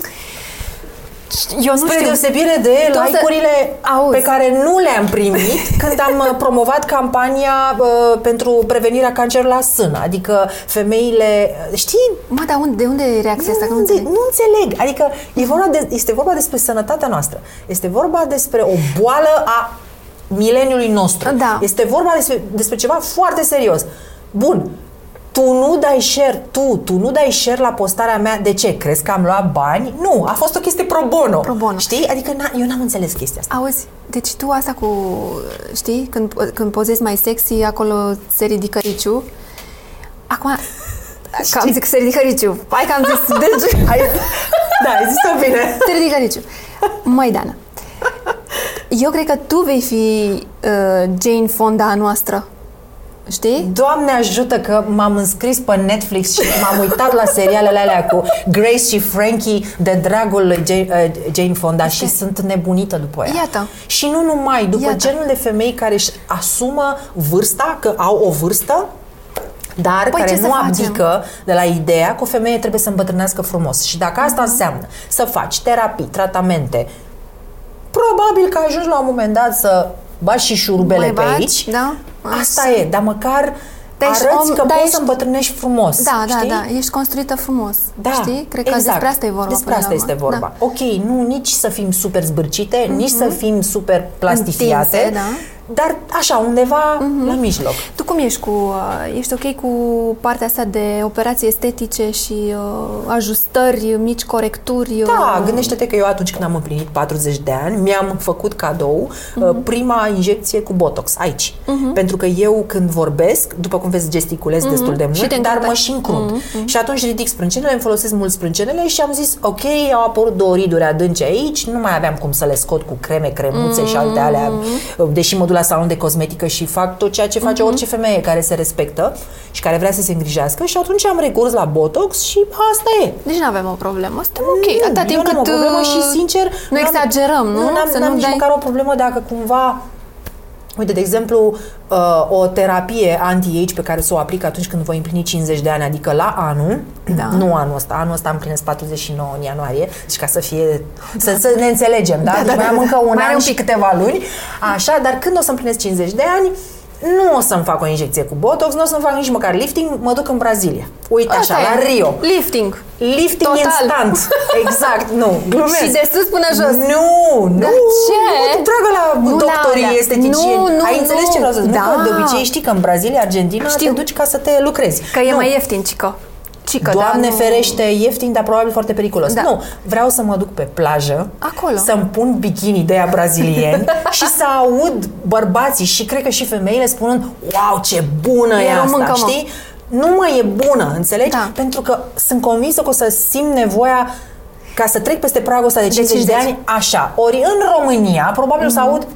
[SPEAKER 1] Eu nu
[SPEAKER 2] spre
[SPEAKER 1] știu.
[SPEAKER 2] deosebire de
[SPEAKER 1] Tu o să-
[SPEAKER 2] like-urile
[SPEAKER 1] Auzi.
[SPEAKER 2] pe care nu le-am primit când am uh, promovat campania uh, pentru prevenirea cancerului la sân. Adică femeile, uh, știi,
[SPEAKER 1] Mă, dar unde, de unde e reacția asta? Că nu
[SPEAKER 2] nu,
[SPEAKER 1] înțeleg.
[SPEAKER 2] nu înțeleg. Adică e vorba de, este vorba despre sănătatea noastră. Este vorba despre o boală a mileniului nostru.
[SPEAKER 1] Da.
[SPEAKER 2] Este vorba despre, despre ceva foarte serios. Bun. Tu nu dai share, tu, tu nu dai share la postarea mea. De ce? Crezi că am luat bani? Nu, a fost o chestie pro bono.
[SPEAKER 1] Pro bono.
[SPEAKER 2] Știi? Adică na, eu n-am înțeles chestia asta.
[SPEAKER 1] Auzi, deci tu asta cu, știi, când, când pozezi mai sexy, acolo se ridică riciu. Acum, că am zis că se ridică riciu. Hai că am zis, deci,
[SPEAKER 2] Ai, da, ai zis-o bine.
[SPEAKER 1] se ridică riciu. Măi, Dana, eu cred că tu vei fi uh, Jane Fonda a noastră. Știi?
[SPEAKER 2] Doamne ajută că m-am înscris pe Netflix și m-am uitat la serialele alea cu Grace și Frankie de dragul lui Jane, uh, Jane Fonda și sunt nebunită după ea.
[SPEAKER 1] Iată.
[SPEAKER 2] Și nu numai, după
[SPEAKER 1] Iată.
[SPEAKER 2] genul de femei care își asumă vârsta, că au o vârstă, dar
[SPEAKER 1] Păi,
[SPEAKER 2] care
[SPEAKER 1] ce să
[SPEAKER 2] nu
[SPEAKER 1] facem?
[SPEAKER 2] abdică de la ideea că o femeie trebuie să îmbătrânească frumos. Și dacă asta
[SPEAKER 1] Mhm.
[SPEAKER 2] înseamnă să faci terapii, tratamente, probabil că ajungi la un moment dat să bași și șurubele
[SPEAKER 1] Mai
[SPEAKER 2] pe
[SPEAKER 1] bagi,
[SPEAKER 2] aici.
[SPEAKER 1] da?
[SPEAKER 2] Asta
[SPEAKER 1] Așa.
[SPEAKER 2] e, dar măcar
[SPEAKER 1] Dar ești
[SPEAKER 2] arăți
[SPEAKER 1] om-
[SPEAKER 2] că
[SPEAKER 1] dar
[SPEAKER 2] poți
[SPEAKER 1] ești-
[SPEAKER 2] să îmbătrânești frumos.
[SPEAKER 1] Da, da,
[SPEAKER 2] știi?
[SPEAKER 1] da, ești construită frumos.
[SPEAKER 2] Da,
[SPEAKER 1] Știi? Cred că
[SPEAKER 2] exact.
[SPEAKER 1] despre asta e vorba.
[SPEAKER 2] Despre
[SPEAKER 1] până
[SPEAKER 2] asta
[SPEAKER 1] la
[SPEAKER 2] este
[SPEAKER 1] urmă.
[SPEAKER 2] vorba.
[SPEAKER 1] Da.
[SPEAKER 2] Ok, nu nici să fim super zbârcite, nici să fim super plastifiate,
[SPEAKER 1] Întinse, da.
[SPEAKER 2] Dar așa, undeva la mijloc.
[SPEAKER 1] Tu cum ești cu, uh, ești ok cu partea asta de operații estetice și uh, ajustări, mici corecturi?
[SPEAKER 2] Da,
[SPEAKER 1] uh,
[SPEAKER 2] gândește-te că eu atunci când am împlinit 40 de ani, mi-am făcut cadou
[SPEAKER 1] Mhm.
[SPEAKER 2] uh, prima injecție cu Botox aici. Pentru că eu când vorbesc, după cum vezi, gesticulez destul de
[SPEAKER 1] Mhm. Și
[SPEAKER 2] mult,
[SPEAKER 1] te
[SPEAKER 2] dar
[SPEAKER 1] încurcă.
[SPEAKER 2] mă și încrunt. Și atunci ridic sprâncenele, îmi folosesc mult sprâncenele și am zis, ok, au apărut două riduri adânci aici, nu mai aveam cum să le scot cu creme, cremuțe și alte alea,
[SPEAKER 1] Mhm.
[SPEAKER 2] deși mă duc la salon de cosmetică și fac tot ceea ce face orice femeie care se respectă și care vrea să se îngrijească și atunci am recurs la Botox și asta e.
[SPEAKER 1] Deci nu avem o problemă. Suntem ok.
[SPEAKER 2] Nu,
[SPEAKER 1] Atâta
[SPEAKER 2] eu
[SPEAKER 1] timp
[SPEAKER 2] n-am
[SPEAKER 1] cât
[SPEAKER 2] o problemă
[SPEAKER 1] uh,
[SPEAKER 2] și sincer
[SPEAKER 1] nu
[SPEAKER 2] n-am-
[SPEAKER 1] exagerăm, nu?
[SPEAKER 2] Nu, n-am,
[SPEAKER 1] Să
[SPEAKER 2] n-am
[SPEAKER 1] nu
[SPEAKER 2] nici
[SPEAKER 1] dai...
[SPEAKER 2] măcar o problemă dacă cumva Uite, de exemplu, uh, o terapie anti-age pe care să o aplic atunci când voi împlini 50 de ani, adică la anul,
[SPEAKER 1] Da.
[SPEAKER 2] nu anul ăsta, anul ăsta împlinesc 49 în ianuarie, deci ca să fie, să, să ne înțelegem, da?
[SPEAKER 1] Da,
[SPEAKER 2] Deci
[SPEAKER 1] da,
[SPEAKER 2] mai
[SPEAKER 1] da,
[SPEAKER 2] am
[SPEAKER 1] da.
[SPEAKER 2] încă un
[SPEAKER 1] Mai are
[SPEAKER 2] an
[SPEAKER 1] un
[SPEAKER 2] și
[SPEAKER 1] pic.
[SPEAKER 2] câteva luni, așa, dar când o să împlinesc 50 de ani, nu o să-mi fac o injecție cu Botox, nu o să-mi fac nici măcar lifting, mă duc în Brazilia. Uite
[SPEAKER 1] Asta
[SPEAKER 2] așa,
[SPEAKER 1] e.
[SPEAKER 2] la Rio.
[SPEAKER 1] Lifting.
[SPEAKER 2] Lifting
[SPEAKER 1] Total.
[SPEAKER 2] instant. Exact, nu, glumesc.
[SPEAKER 1] Și de sus până jos.
[SPEAKER 2] Nu, nu.
[SPEAKER 1] Dar ce?
[SPEAKER 2] Nu te tragă la
[SPEAKER 1] Nu la
[SPEAKER 2] doctorii
[SPEAKER 1] alea.
[SPEAKER 2] esteticieni.
[SPEAKER 1] Nu, nu,
[SPEAKER 2] Ai înțeles
[SPEAKER 1] nu.
[SPEAKER 2] ce vreau să zic?
[SPEAKER 1] Da.
[SPEAKER 2] Nu, că de obicei știi că în Brazilia, Argentina,
[SPEAKER 1] Știu.
[SPEAKER 2] te duci ca să te lucrezi.
[SPEAKER 1] Că e
[SPEAKER 2] nu.
[SPEAKER 1] mai ieftin, cică. Cică,
[SPEAKER 2] Doamne
[SPEAKER 1] da, nu...
[SPEAKER 2] ferește, ieftin, dar probabil foarte periculos.
[SPEAKER 1] Da.
[SPEAKER 2] Nu, vreau să mă duc pe plajă,
[SPEAKER 1] Acolo.
[SPEAKER 2] să-mi pun bikini de aia brazilieni și să aud bărbații și cred că și femeile spunând wow, ce bună e,
[SPEAKER 1] E
[SPEAKER 2] asta,
[SPEAKER 1] româncă, mă.
[SPEAKER 2] știi? Nu mai e bună, înțelegi?
[SPEAKER 1] Da.
[SPEAKER 2] Pentru că sunt convinsă că o să simt nevoia ca să trec peste pragul ăsta de 50 de,
[SPEAKER 1] 50.
[SPEAKER 2] ani așa. Ori în România, probabil o să aud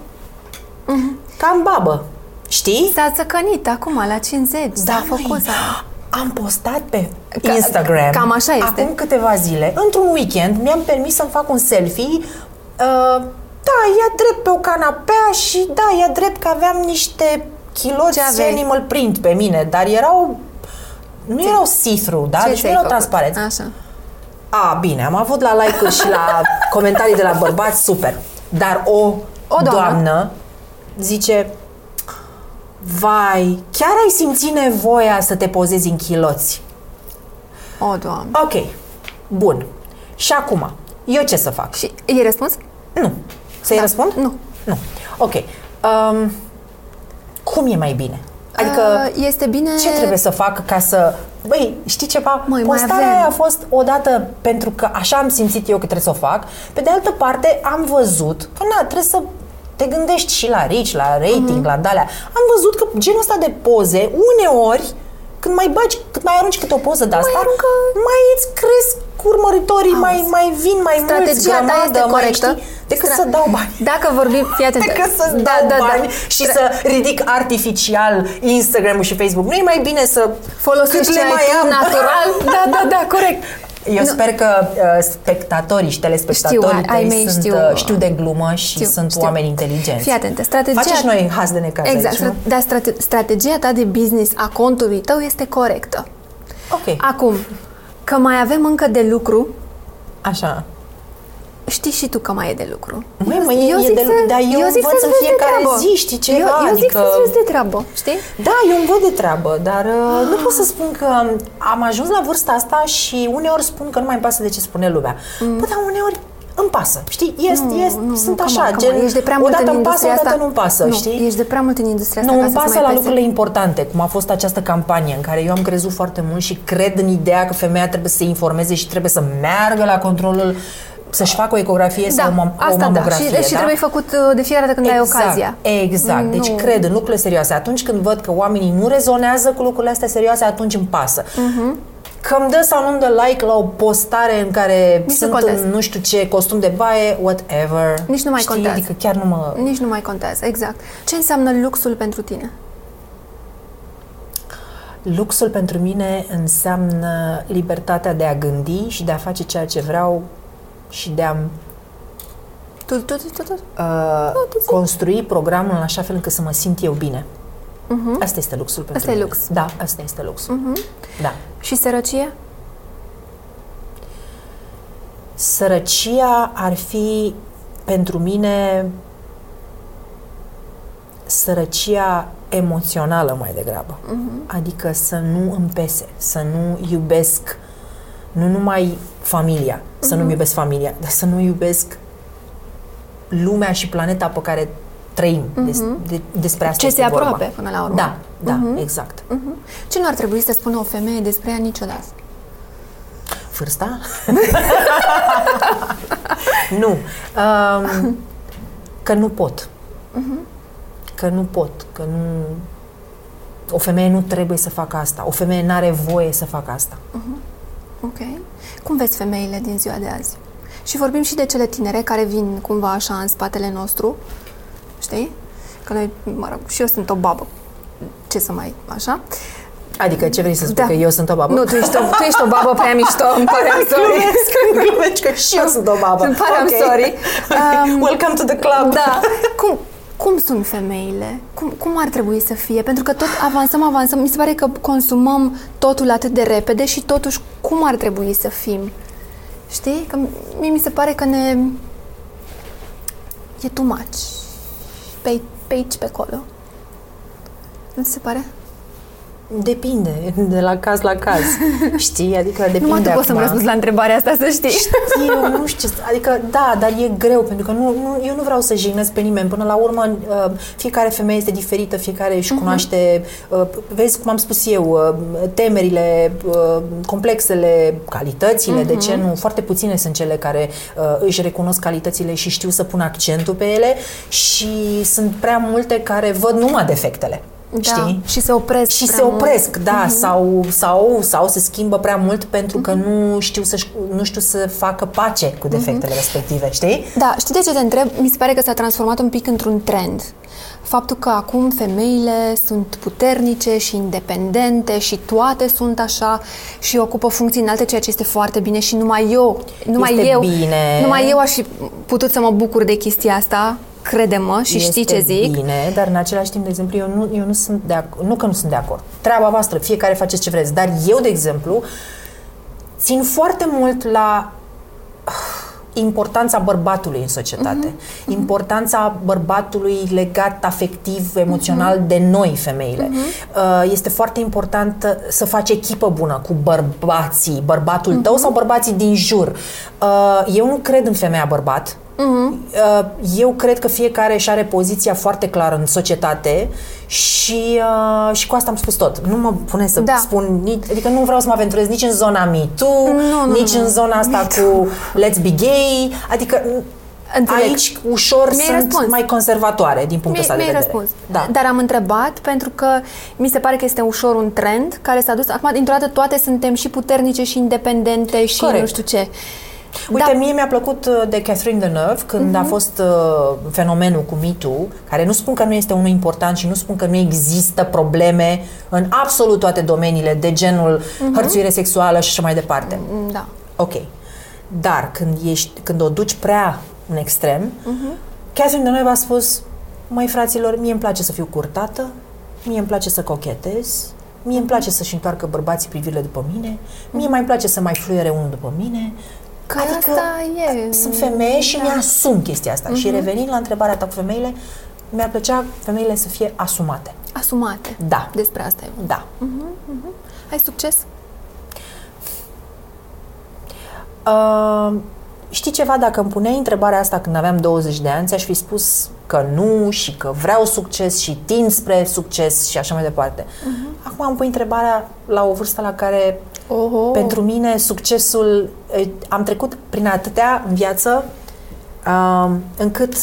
[SPEAKER 2] cam babă. Știi?
[SPEAKER 1] S-a țăcănit acum, la 50.
[SPEAKER 2] Da,
[SPEAKER 1] s-a făcut.
[SPEAKER 2] măi,
[SPEAKER 1] s-a-
[SPEAKER 2] am postat pe
[SPEAKER 1] Ca-
[SPEAKER 2] Instagram
[SPEAKER 1] cam așa este.
[SPEAKER 2] acum câteva zile, într-un weekend, mi-am permis să-mi fac un selfie uh, da, ia drept pe o canapea și da, ia drept că aveam niște chiloți
[SPEAKER 1] Ce aveai?
[SPEAKER 2] animal print pe mine, dar erau nu erau see-through, da?
[SPEAKER 1] Ce
[SPEAKER 2] deci nu
[SPEAKER 1] ți-ai
[SPEAKER 2] erau
[SPEAKER 1] făcut?
[SPEAKER 2] transparenți.
[SPEAKER 1] Așa.
[SPEAKER 2] A, bine, am avut la like-uri și la comentarii de la bărbați, super. Dar o,
[SPEAKER 1] O doamnă.
[SPEAKER 2] doamnă zice, vai, chiar ai simțit nevoia să te pozezi în chiloți?
[SPEAKER 1] O, Doamne.
[SPEAKER 2] Ok, bun. Și acum, eu ce să fac?
[SPEAKER 1] Și e răspuns?
[SPEAKER 2] Nu. Să-i
[SPEAKER 1] Da.
[SPEAKER 2] răspund?
[SPEAKER 1] Nu.
[SPEAKER 2] Nu. Ok. Um, cum e mai bine? Adică,
[SPEAKER 1] Uh, este bine...
[SPEAKER 2] ce trebuie să fac ca să... Băi, știi ceva?
[SPEAKER 1] Măi, mai
[SPEAKER 2] Postarea
[SPEAKER 1] avem.
[SPEAKER 2] aia a fost odată pentru că așa am simțit eu că trebuie să o fac. Pe de altă parte, am văzut că, na, trebuie să te gândești și la reach, la rating,
[SPEAKER 1] Mhm.
[SPEAKER 2] la dalea. Am văzut că genul ăsta de poze, uneori, când mai bagi, când mai arunci câte o poză de asta,
[SPEAKER 1] aruncă-
[SPEAKER 2] mai îți cresc urmăritorii, mai,
[SPEAKER 1] Auzi.
[SPEAKER 2] mai vin mai mulți
[SPEAKER 1] Strategia ta
[SPEAKER 2] grămadă,
[SPEAKER 1] este
[SPEAKER 2] mai
[SPEAKER 1] corectă.
[SPEAKER 2] știi, decât
[SPEAKER 1] Stra-
[SPEAKER 2] să dau bani.
[SPEAKER 1] Dacă vorbim, fii atent.
[SPEAKER 2] Decât să
[SPEAKER 1] da,
[SPEAKER 2] dau
[SPEAKER 1] da,
[SPEAKER 2] bani
[SPEAKER 1] da.
[SPEAKER 2] și
[SPEAKER 1] Stra-
[SPEAKER 2] să ridic artificial Instagram-ul și Facebook. Nu e mai bine să
[SPEAKER 1] folosești
[SPEAKER 2] cât
[SPEAKER 1] ce
[SPEAKER 2] le
[SPEAKER 1] ai
[SPEAKER 2] mai
[SPEAKER 1] tu
[SPEAKER 2] am?
[SPEAKER 1] natural. Da, da, da, corect.
[SPEAKER 2] Eu
[SPEAKER 1] Nu.
[SPEAKER 2] sper că uh, spectatorii și telespectatorii
[SPEAKER 1] Știu, ai- ai
[SPEAKER 2] tăi
[SPEAKER 1] mei
[SPEAKER 2] sunt,
[SPEAKER 1] știu.
[SPEAKER 2] uh, știu de glumă și
[SPEAKER 1] Știu,
[SPEAKER 2] sunt
[SPEAKER 1] știu.
[SPEAKER 2] oameni inteligenți.
[SPEAKER 1] Fii atentă, strategia...
[SPEAKER 2] Faceți noi haz de necaz
[SPEAKER 1] Exact,
[SPEAKER 2] aici, nu?
[SPEAKER 1] stra- dar strate- strategia ta de business a contului tău este corectă.
[SPEAKER 2] Ok,
[SPEAKER 1] Acum, că mai avem încă de lucru,
[SPEAKER 2] așa.
[SPEAKER 1] Știi și tu că mai e de lucru.
[SPEAKER 2] Măi, mă, e- e
[SPEAKER 1] zic
[SPEAKER 2] de lucru, dar eu
[SPEAKER 1] zic
[SPEAKER 2] învăț
[SPEAKER 1] să-ți
[SPEAKER 2] în
[SPEAKER 1] vezi de
[SPEAKER 2] fiecare
[SPEAKER 1] treabă.
[SPEAKER 2] zi, știi ceva,
[SPEAKER 1] Eu, eu zic
[SPEAKER 2] adică-
[SPEAKER 1] să-ți vezi de treabă, știi?
[SPEAKER 2] Da, eu îmi văd de treabă, dar uh, nu pot să spun că am ajuns la vârsta asta și uneori spun că nu mai îmi pasă de ce spune lumea. Mm. Bă, dar uneori îmi pasă, știi? Este,
[SPEAKER 1] Nu,
[SPEAKER 2] este,
[SPEAKER 1] nu,
[SPEAKER 2] sunt
[SPEAKER 1] nu,
[SPEAKER 2] așa,
[SPEAKER 1] come on, come
[SPEAKER 2] gen,
[SPEAKER 1] on. Ești de prea mult
[SPEAKER 2] odată
[SPEAKER 1] în
[SPEAKER 2] îmi pasă,
[SPEAKER 1] industria
[SPEAKER 2] odată
[SPEAKER 1] asta.
[SPEAKER 2] nu-mi pasă,
[SPEAKER 1] nu,
[SPEAKER 2] știi?
[SPEAKER 1] ești de prea mult în industria asta
[SPEAKER 2] Nu,
[SPEAKER 1] ca
[SPEAKER 2] îmi
[SPEAKER 1] să-ți
[SPEAKER 2] pasă
[SPEAKER 1] mai
[SPEAKER 2] la
[SPEAKER 1] pese.
[SPEAKER 2] lucrurile importante, cum a fost această campanie în care eu am crezut foarte mult și cred în ideea că femeia trebuie să se informeze și trebuie să meargă la controlul să-și facă o ecografie sau o,
[SPEAKER 1] Da,
[SPEAKER 2] mam- o
[SPEAKER 1] asta da.
[SPEAKER 2] mamografie.
[SPEAKER 1] Și, și
[SPEAKER 2] da?
[SPEAKER 1] trebuie făcut uh, de fiecare dată când ai ocazia.
[SPEAKER 2] Exact. Deci
[SPEAKER 1] Nu.
[SPEAKER 2] cred în lucrurile serioase. Atunci când văd că oamenii nu rezonează cu lucrurile astea serioase, atunci îmi pasă.
[SPEAKER 1] Mhm.
[SPEAKER 2] Că îmi dă sau nu-mi dă like la o postare în care
[SPEAKER 1] Nici nu
[SPEAKER 2] sunt
[SPEAKER 1] contează.
[SPEAKER 2] în nu știu ce costum de baie, whatever.
[SPEAKER 1] Nici nu mai
[SPEAKER 2] Știi?
[SPEAKER 1] contează.
[SPEAKER 2] Adică chiar nu mă...
[SPEAKER 1] Nici nu mai contează, exact. Ce înseamnă luxul pentru tine?
[SPEAKER 2] Luxul pentru mine înseamnă libertatea de a gândi și de a face ceea ce vreau și de a
[SPEAKER 1] Tu, tu, tu, tu, tu.
[SPEAKER 2] uh, construi programul în așa fel încât să mă simt eu bine. Uh-huh. Asta este luxul pentru
[SPEAKER 1] Asta e
[SPEAKER 2] mine.
[SPEAKER 1] lux.
[SPEAKER 2] Da, asta este luxul. Uh-huh. Da.
[SPEAKER 1] Și sărăcie?
[SPEAKER 2] Sărăcia ar fi pentru mine sărăcia emoțională mai degrabă. Uh-huh. Adică să nu îmi pese, să nu iubesc nu numai familia, uh-huh. să nu-mi iubesc familia, dar să nu iubesc lumea și planeta pe care trăim. Uh-huh. Des, de, despre asta
[SPEAKER 1] Ce
[SPEAKER 2] este
[SPEAKER 1] se
[SPEAKER 2] vorba.
[SPEAKER 1] aproape până la urmă.
[SPEAKER 2] Da, da, uh-huh. exact.
[SPEAKER 1] Uh-huh. Ce nu ar trebui să spună o femeie despre ea niciodată?
[SPEAKER 2] Vârsta? nu. Um, că nu pot. Uh-huh. Că nu pot. Că nu... O femeie nu trebuie să facă asta. O femeie nu are voie să facă asta.
[SPEAKER 1] Uh-huh. Ok. Cum vezi femeile din ziua de azi? Și vorbim și de cele tinere care vin cumva așa în spatele nostru. Știi? Că noi, mă rog, și eu sunt o babă. Ce să mai, așa?
[SPEAKER 2] Adică ce vrei să spui? Da. Că eu sunt o babă?
[SPEAKER 1] Nu, tu ești o, tu ești o babă prea mișto, îmi pare I'm sorry.
[SPEAKER 2] Glumesc, glumesc că și eu sunt o babă.
[SPEAKER 1] Îmi pare okay. sorry.
[SPEAKER 2] Um, Welcome to the club.
[SPEAKER 1] Da. Cum, cum sunt femeile? Cum, cum ar trebui să fie? Pentru că tot avansăm, avansăm. Mi se pare că consumăm totul atât de repede și totuși cum ar trebui să fim? Știi? Că mie mi se pare că ne... E too much. Pe, pe aici, pe acolo. Nu ți se pare?
[SPEAKER 2] Depinde, de la caz la caz. Știi? Adică depinde
[SPEAKER 1] Numai tu
[SPEAKER 2] acum.
[SPEAKER 1] poți să-mi răspunzi la întrebarea asta, să știi.
[SPEAKER 2] Știu, nu știu. Adică, da, dar e greu, pentru că nu, nu, eu nu vreau să jignesc pe nimeni. Până la urmă, uh, fiecare femeie este diferită, fiecare își cunoaște, uh, vezi cum am spus eu, uh, temerile, uh, complexele, calitățile, de ce nu? Foarte puține sunt cele care uh, își recunosc calitățile și știu să pun accentul pe ele și sunt prea multe care văd numai defectele.
[SPEAKER 1] Da,
[SPEAKER 2] Știi?
[SPEAKER 1] și se opresc
[SPEAKER 2] Și
[SPEAKER 1] prea
[SPEAKER 2] se
[SPEAKER 1] mult.
[SPEAKER 2] opresc, da, sau, sau, sau se schimbă prea mult pentru că nu știu să, nu știu să facă pace cu defectele respective, știi?
[SPEAKER 1] Da, știi de ce te întreb? Mi se pare că s-a transformat un pic într-un trend. Faptul că acum femeile sunt puternice și independente și toate sunt așa și ocupă funcții înalte, ceea ce este foarte bine și numai eu, numai
[SPEAKER 2] Este
[SPEAKER 1] eu,
[SPEAKER 2] bine.
[SPEAKER 1] numai eu aș fi putut să mă bucur de chestia asta, crede-mă și știi
[SPEAKER 2] Este
[SPEAKER 1] ce zic.
[SPEAKER 2] bine, dar în același timp, de exemplu, eu nu, eu nu sunt de acord, nu că nu sunt de acord. Treaba voastră, fiecare faceți ce vreți, dar eu, de exemplu, țin foarte mult la uh, importanța bărbatului în societate, uh-huh. importanța bărbatului legat afectiv, emoțional uh-huh. de noi, femeile. Uh-huh. Este foarte important uh, să faci echipă bună cu bărbații, bărbatul uh-huh. tău sau bărbații din jur. Uh, Eu nu cred în femeia bărbat. Uh, Eu cred că fiecare își are poziția foarte clară în societate și, uh, și cu asta am spus tot. Nu mă pune să
[SPEAKER 1] Da.
[SPEAKER 2] spun, nici, adică nu vreau să mă aventurez nici în zona Me Too,
[SPEAKER 1] Nu, nu,
[SPEAKER 2] nici
[SPEAKER 1] nu.
[SPEAKER 2] în zona asta cu Let's Be Gay, adică
[SPEAKER 1] Înțeleg.
[SPEAKER 2] aici ușor
[SPEAKER 1] Mi-ai
[SPEAKER 2] sunt
[SPEAKER 1] răspuns.
[SPEAKER 2] mai conservatoare din punctul
[SPEAKER 1] Mi-
[SPEAKER 2] ăsta de
[SPEAKER 1] Mi-ai
[SPEAKER 2] vedere.
[SPEAKER 1] răspuns.
[SPEAKER 2] Da.
[SPEAKER 1] Dar am întrebat pentru că mi se pare că este ușor un trend care s-a dus. Acum, dintr-o dată, toate suntem și puternice și independente și
[SPEAKER 2] Corect.
[SPEAKER 1] nu știu ce.
[SPEAKER 2] Uite,
[SPEAKER 1] Da.
[SPEAKER 2] mie mi-a plăcut uh, de Catherine Deneuve când a fost uh, fenomenul cu Me Too, care nu spun că nu este unul important și nu spun că nu există probleme în absolut toate domeniile de genul hărțuire sexuală și așa mai departe.
[SPEAKER 1] Da.
[SPEAKER 2] Ok. Dar când, ești, când o duci prea în extrem, Catherine Deneuve a spus, măi fraților, mie îmi place să fiu curtată, mie îmi place să cochetez, mie îmi place să-și întoarcă bărbații privirile după mine, mie mai îmi place să mai fluiere unul după mine.
[SPEAKER 1] Că asta e.
[SPEAKER 2] Sunt femeie și
[SPEAKER 1] Da.
[SPEAKER 2] mi-asum chestia asta. Și revenind la întrebarea ta cu femeile, mi-ar plăcea femeile să fie asumate.
[SPEAKER 1] Asumate.
[SPEAKER 2] Da.
[SPEAKER 1] Despre asta e.
[SPEAKER 2] Da.
[SPEAKER 1] Ai succes?
[SPEAKER 2] Uh, știi ceva, dacă îmi puneai întrebarea asta când aveam 20 de ani, ți-aș fi spus că nu și că vreau succes și tind spre succes și așa mai departe. Uh-huh. Acum îmi pui întrebarea la o vârstă la care
[SPEAKER 1] Oho.
[SPEAKER 2] pentru mine succesul, eh, am trecut prin atâtea în viață uh, încât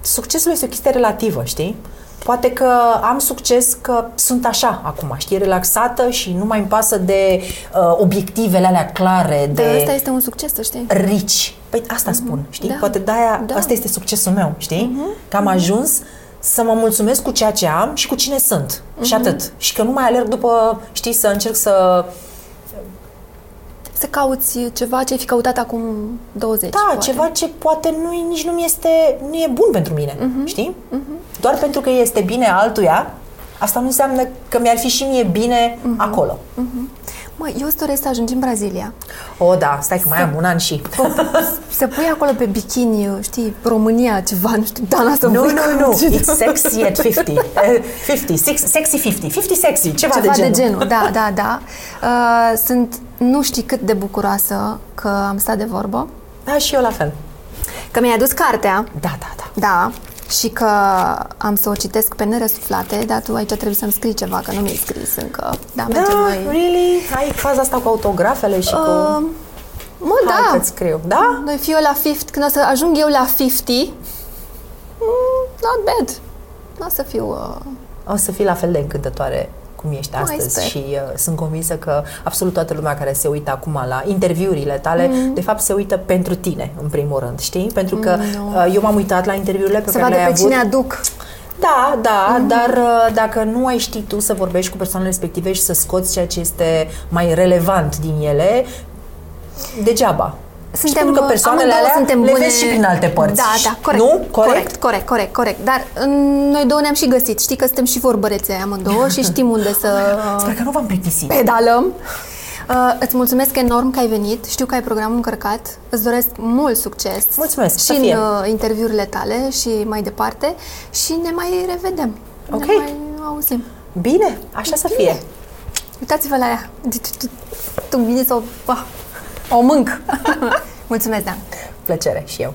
[SPEAKER 2] succesul este o chestie relativă, știi? Poate că am succes că sunt așa acum, știi, relaxată și nu mai îmi pasă de uh, obiectivele alea clare,
[SPEAKER 1] Dar
[SPEAKER 2] de
[SPEAKER 1] asta este un succes, să știi.
[SPEAKER 2] rici. Păi asta spun, știi?
[SPEAKER 1] Da.
[SPEAKER 2] Poate de-aia,
[SPEAKER 1] Da.
[SPEAKER 2] asta este succesul meu, știi? Că am ajuns să mă mulțumesc cu ceea ce am și cu cine sunt. Și atât. Și că nu mai alerg după, știi, să încerc să...
[SPEAKER 1] Să cauți ceva ce ai fi căutat acum 20,
[SPEAKER 2] Da,
[SPEAKER 1] poate.
[SPEAKER 2] ceva ce poate nu, nici nu mi este, nu e bun pentru mine, știi? Doar pentru că este bine altuia, asta nu înseamnă că mi-ar fi și mie bine
[SPEAKER 1] Mhm.
[SPEAKER 2] acolo.
[SPEAKER 1] Mă, eu îți doresc să ajungi în Brazilia.
[SPEAKER 2] O, da, stai că mai am un an și...
[SPEAKER 1] Să pui acolo pe bikini, știi, România, ceva, nu știu, Dana să
[SPEAKER 2] Nu,
[SPEAKER 1] pui
[SPEAKER 2] nu,
[SPEAKER 1] cu-
[SPEAKER 2] nu, it's sexy at 50. Uh, 50, six, sexy 50, 50 sexy, ceva,
[SPEAKER 1] Ceva
[SPEAKER 2] de genul.
[SPEAKER 1] de genul, da, da, da. Uh, sunt, nu știi cât de bucuroasă că am stat de vorbă,
[SPEAKER 2] Da, și eu la fel.
[SPEAKER 1] că mi-ai adus cartea,
[SPEAKER 2] Da, da, da.
[SPEAKER 1] da, și că am să o citesc pe nerăsuflate, dar tu aici trebuie să-mi scrii ceva, că nu mi-ai scris încă. Da,
[SPEAKER 2] Da,
[SPEAKER 1] mergem noi.
[SPEAKER 2] really? Ai faza asta cu autografele și cu...
[SPEAKER 1] Uh, mă,
[SPEAKER 2] Hai
[SPEAKER 1] da.
[SPEAKER 2] că-ți scriu. Da?
[SPEAKER 1] Noi fiu la 50, când o să ajung eu la 50, mm, not bad. Nu o să fiu... Uh,
[SPEAKER 2] O să fii la fel de încântătoare cum ești
[SPEAKER 1] Mai
[SPEAKER 2] astăzi
[SPEAKER 1] sper.
[SPEAKER 2] și uh, sunt convinsă că absolut toată lumea care se uită acum la interviurile tale,
[SPEAKER 1] Mm.
[SPEAKER 2] de fapt se uită pentru tine, în primul rând, știi? Pentru că
[SPEAKER 1] nu.
[SPEAKER 2] uh, eu m-am uitat la interviurile pe
[SPEAKER 1] să
[SPEAKER 2] care
[SPEAKER 1] vadă
[SPEAKER 2] le-ai
[SPEAKER 1] pe
[SPEAKER 2] avut.
[SPEAKER 1] cine aduc.
[SPEAKER 2] Da, da, dar uh, dacă nu ai ști tu să vorbești cu persoanele respective și să scoți ceea ce este mai relevant din ele, degeaba.
[SPEAKER 1] Suntem,
[SPEAKER 2] și pentru că persoanele
[SPEAKER 1] amândouă
[SPEAKER 2] alea
[SPEAKER 1] suntem
[SPEAKER 2] le
[SPEAKER 1] bune...
[SPEAKER 2] vezi și prin alte părți.
[SPEAKER 1] Da, da, corect.
[SPEAKER 2] Nu? Corect?
[SPEAKER 1] Corect, corect, corect, corect. Dar mm, noi două ne-am și găsit. Știi că suntem și vorbărețe amândouă și știm unde să
[SPEAKER 2] Sper că nu v-am plictisit.
[SPEAKER 1] pedalăm. Uh, îți mulțumesc enorm că ai venit. Știu că ai programul încărcat. Îți doresc mult succes.
[SPEAKER 2] Mulțumesc,
[SPEAKER 1] Și
[SPEAKER 2] să
[SPEAKER 1] în
[SPEAKER 2] fie.
[SPEAKER 1] uh, interviurile tale și mai departe. Și ne mai revedem.
[SPEAKER 2] Ok.
[SPEAKER 1] Ne mai auzim.
[SPEAKER 2] Bine, așa să fie.
[SPEAKER 1] Uitați-vă la ea. Tu vine să o... ah, O mânc. Mulțumesc, Dan.
[SPEAKER 2] Plăcere și eu.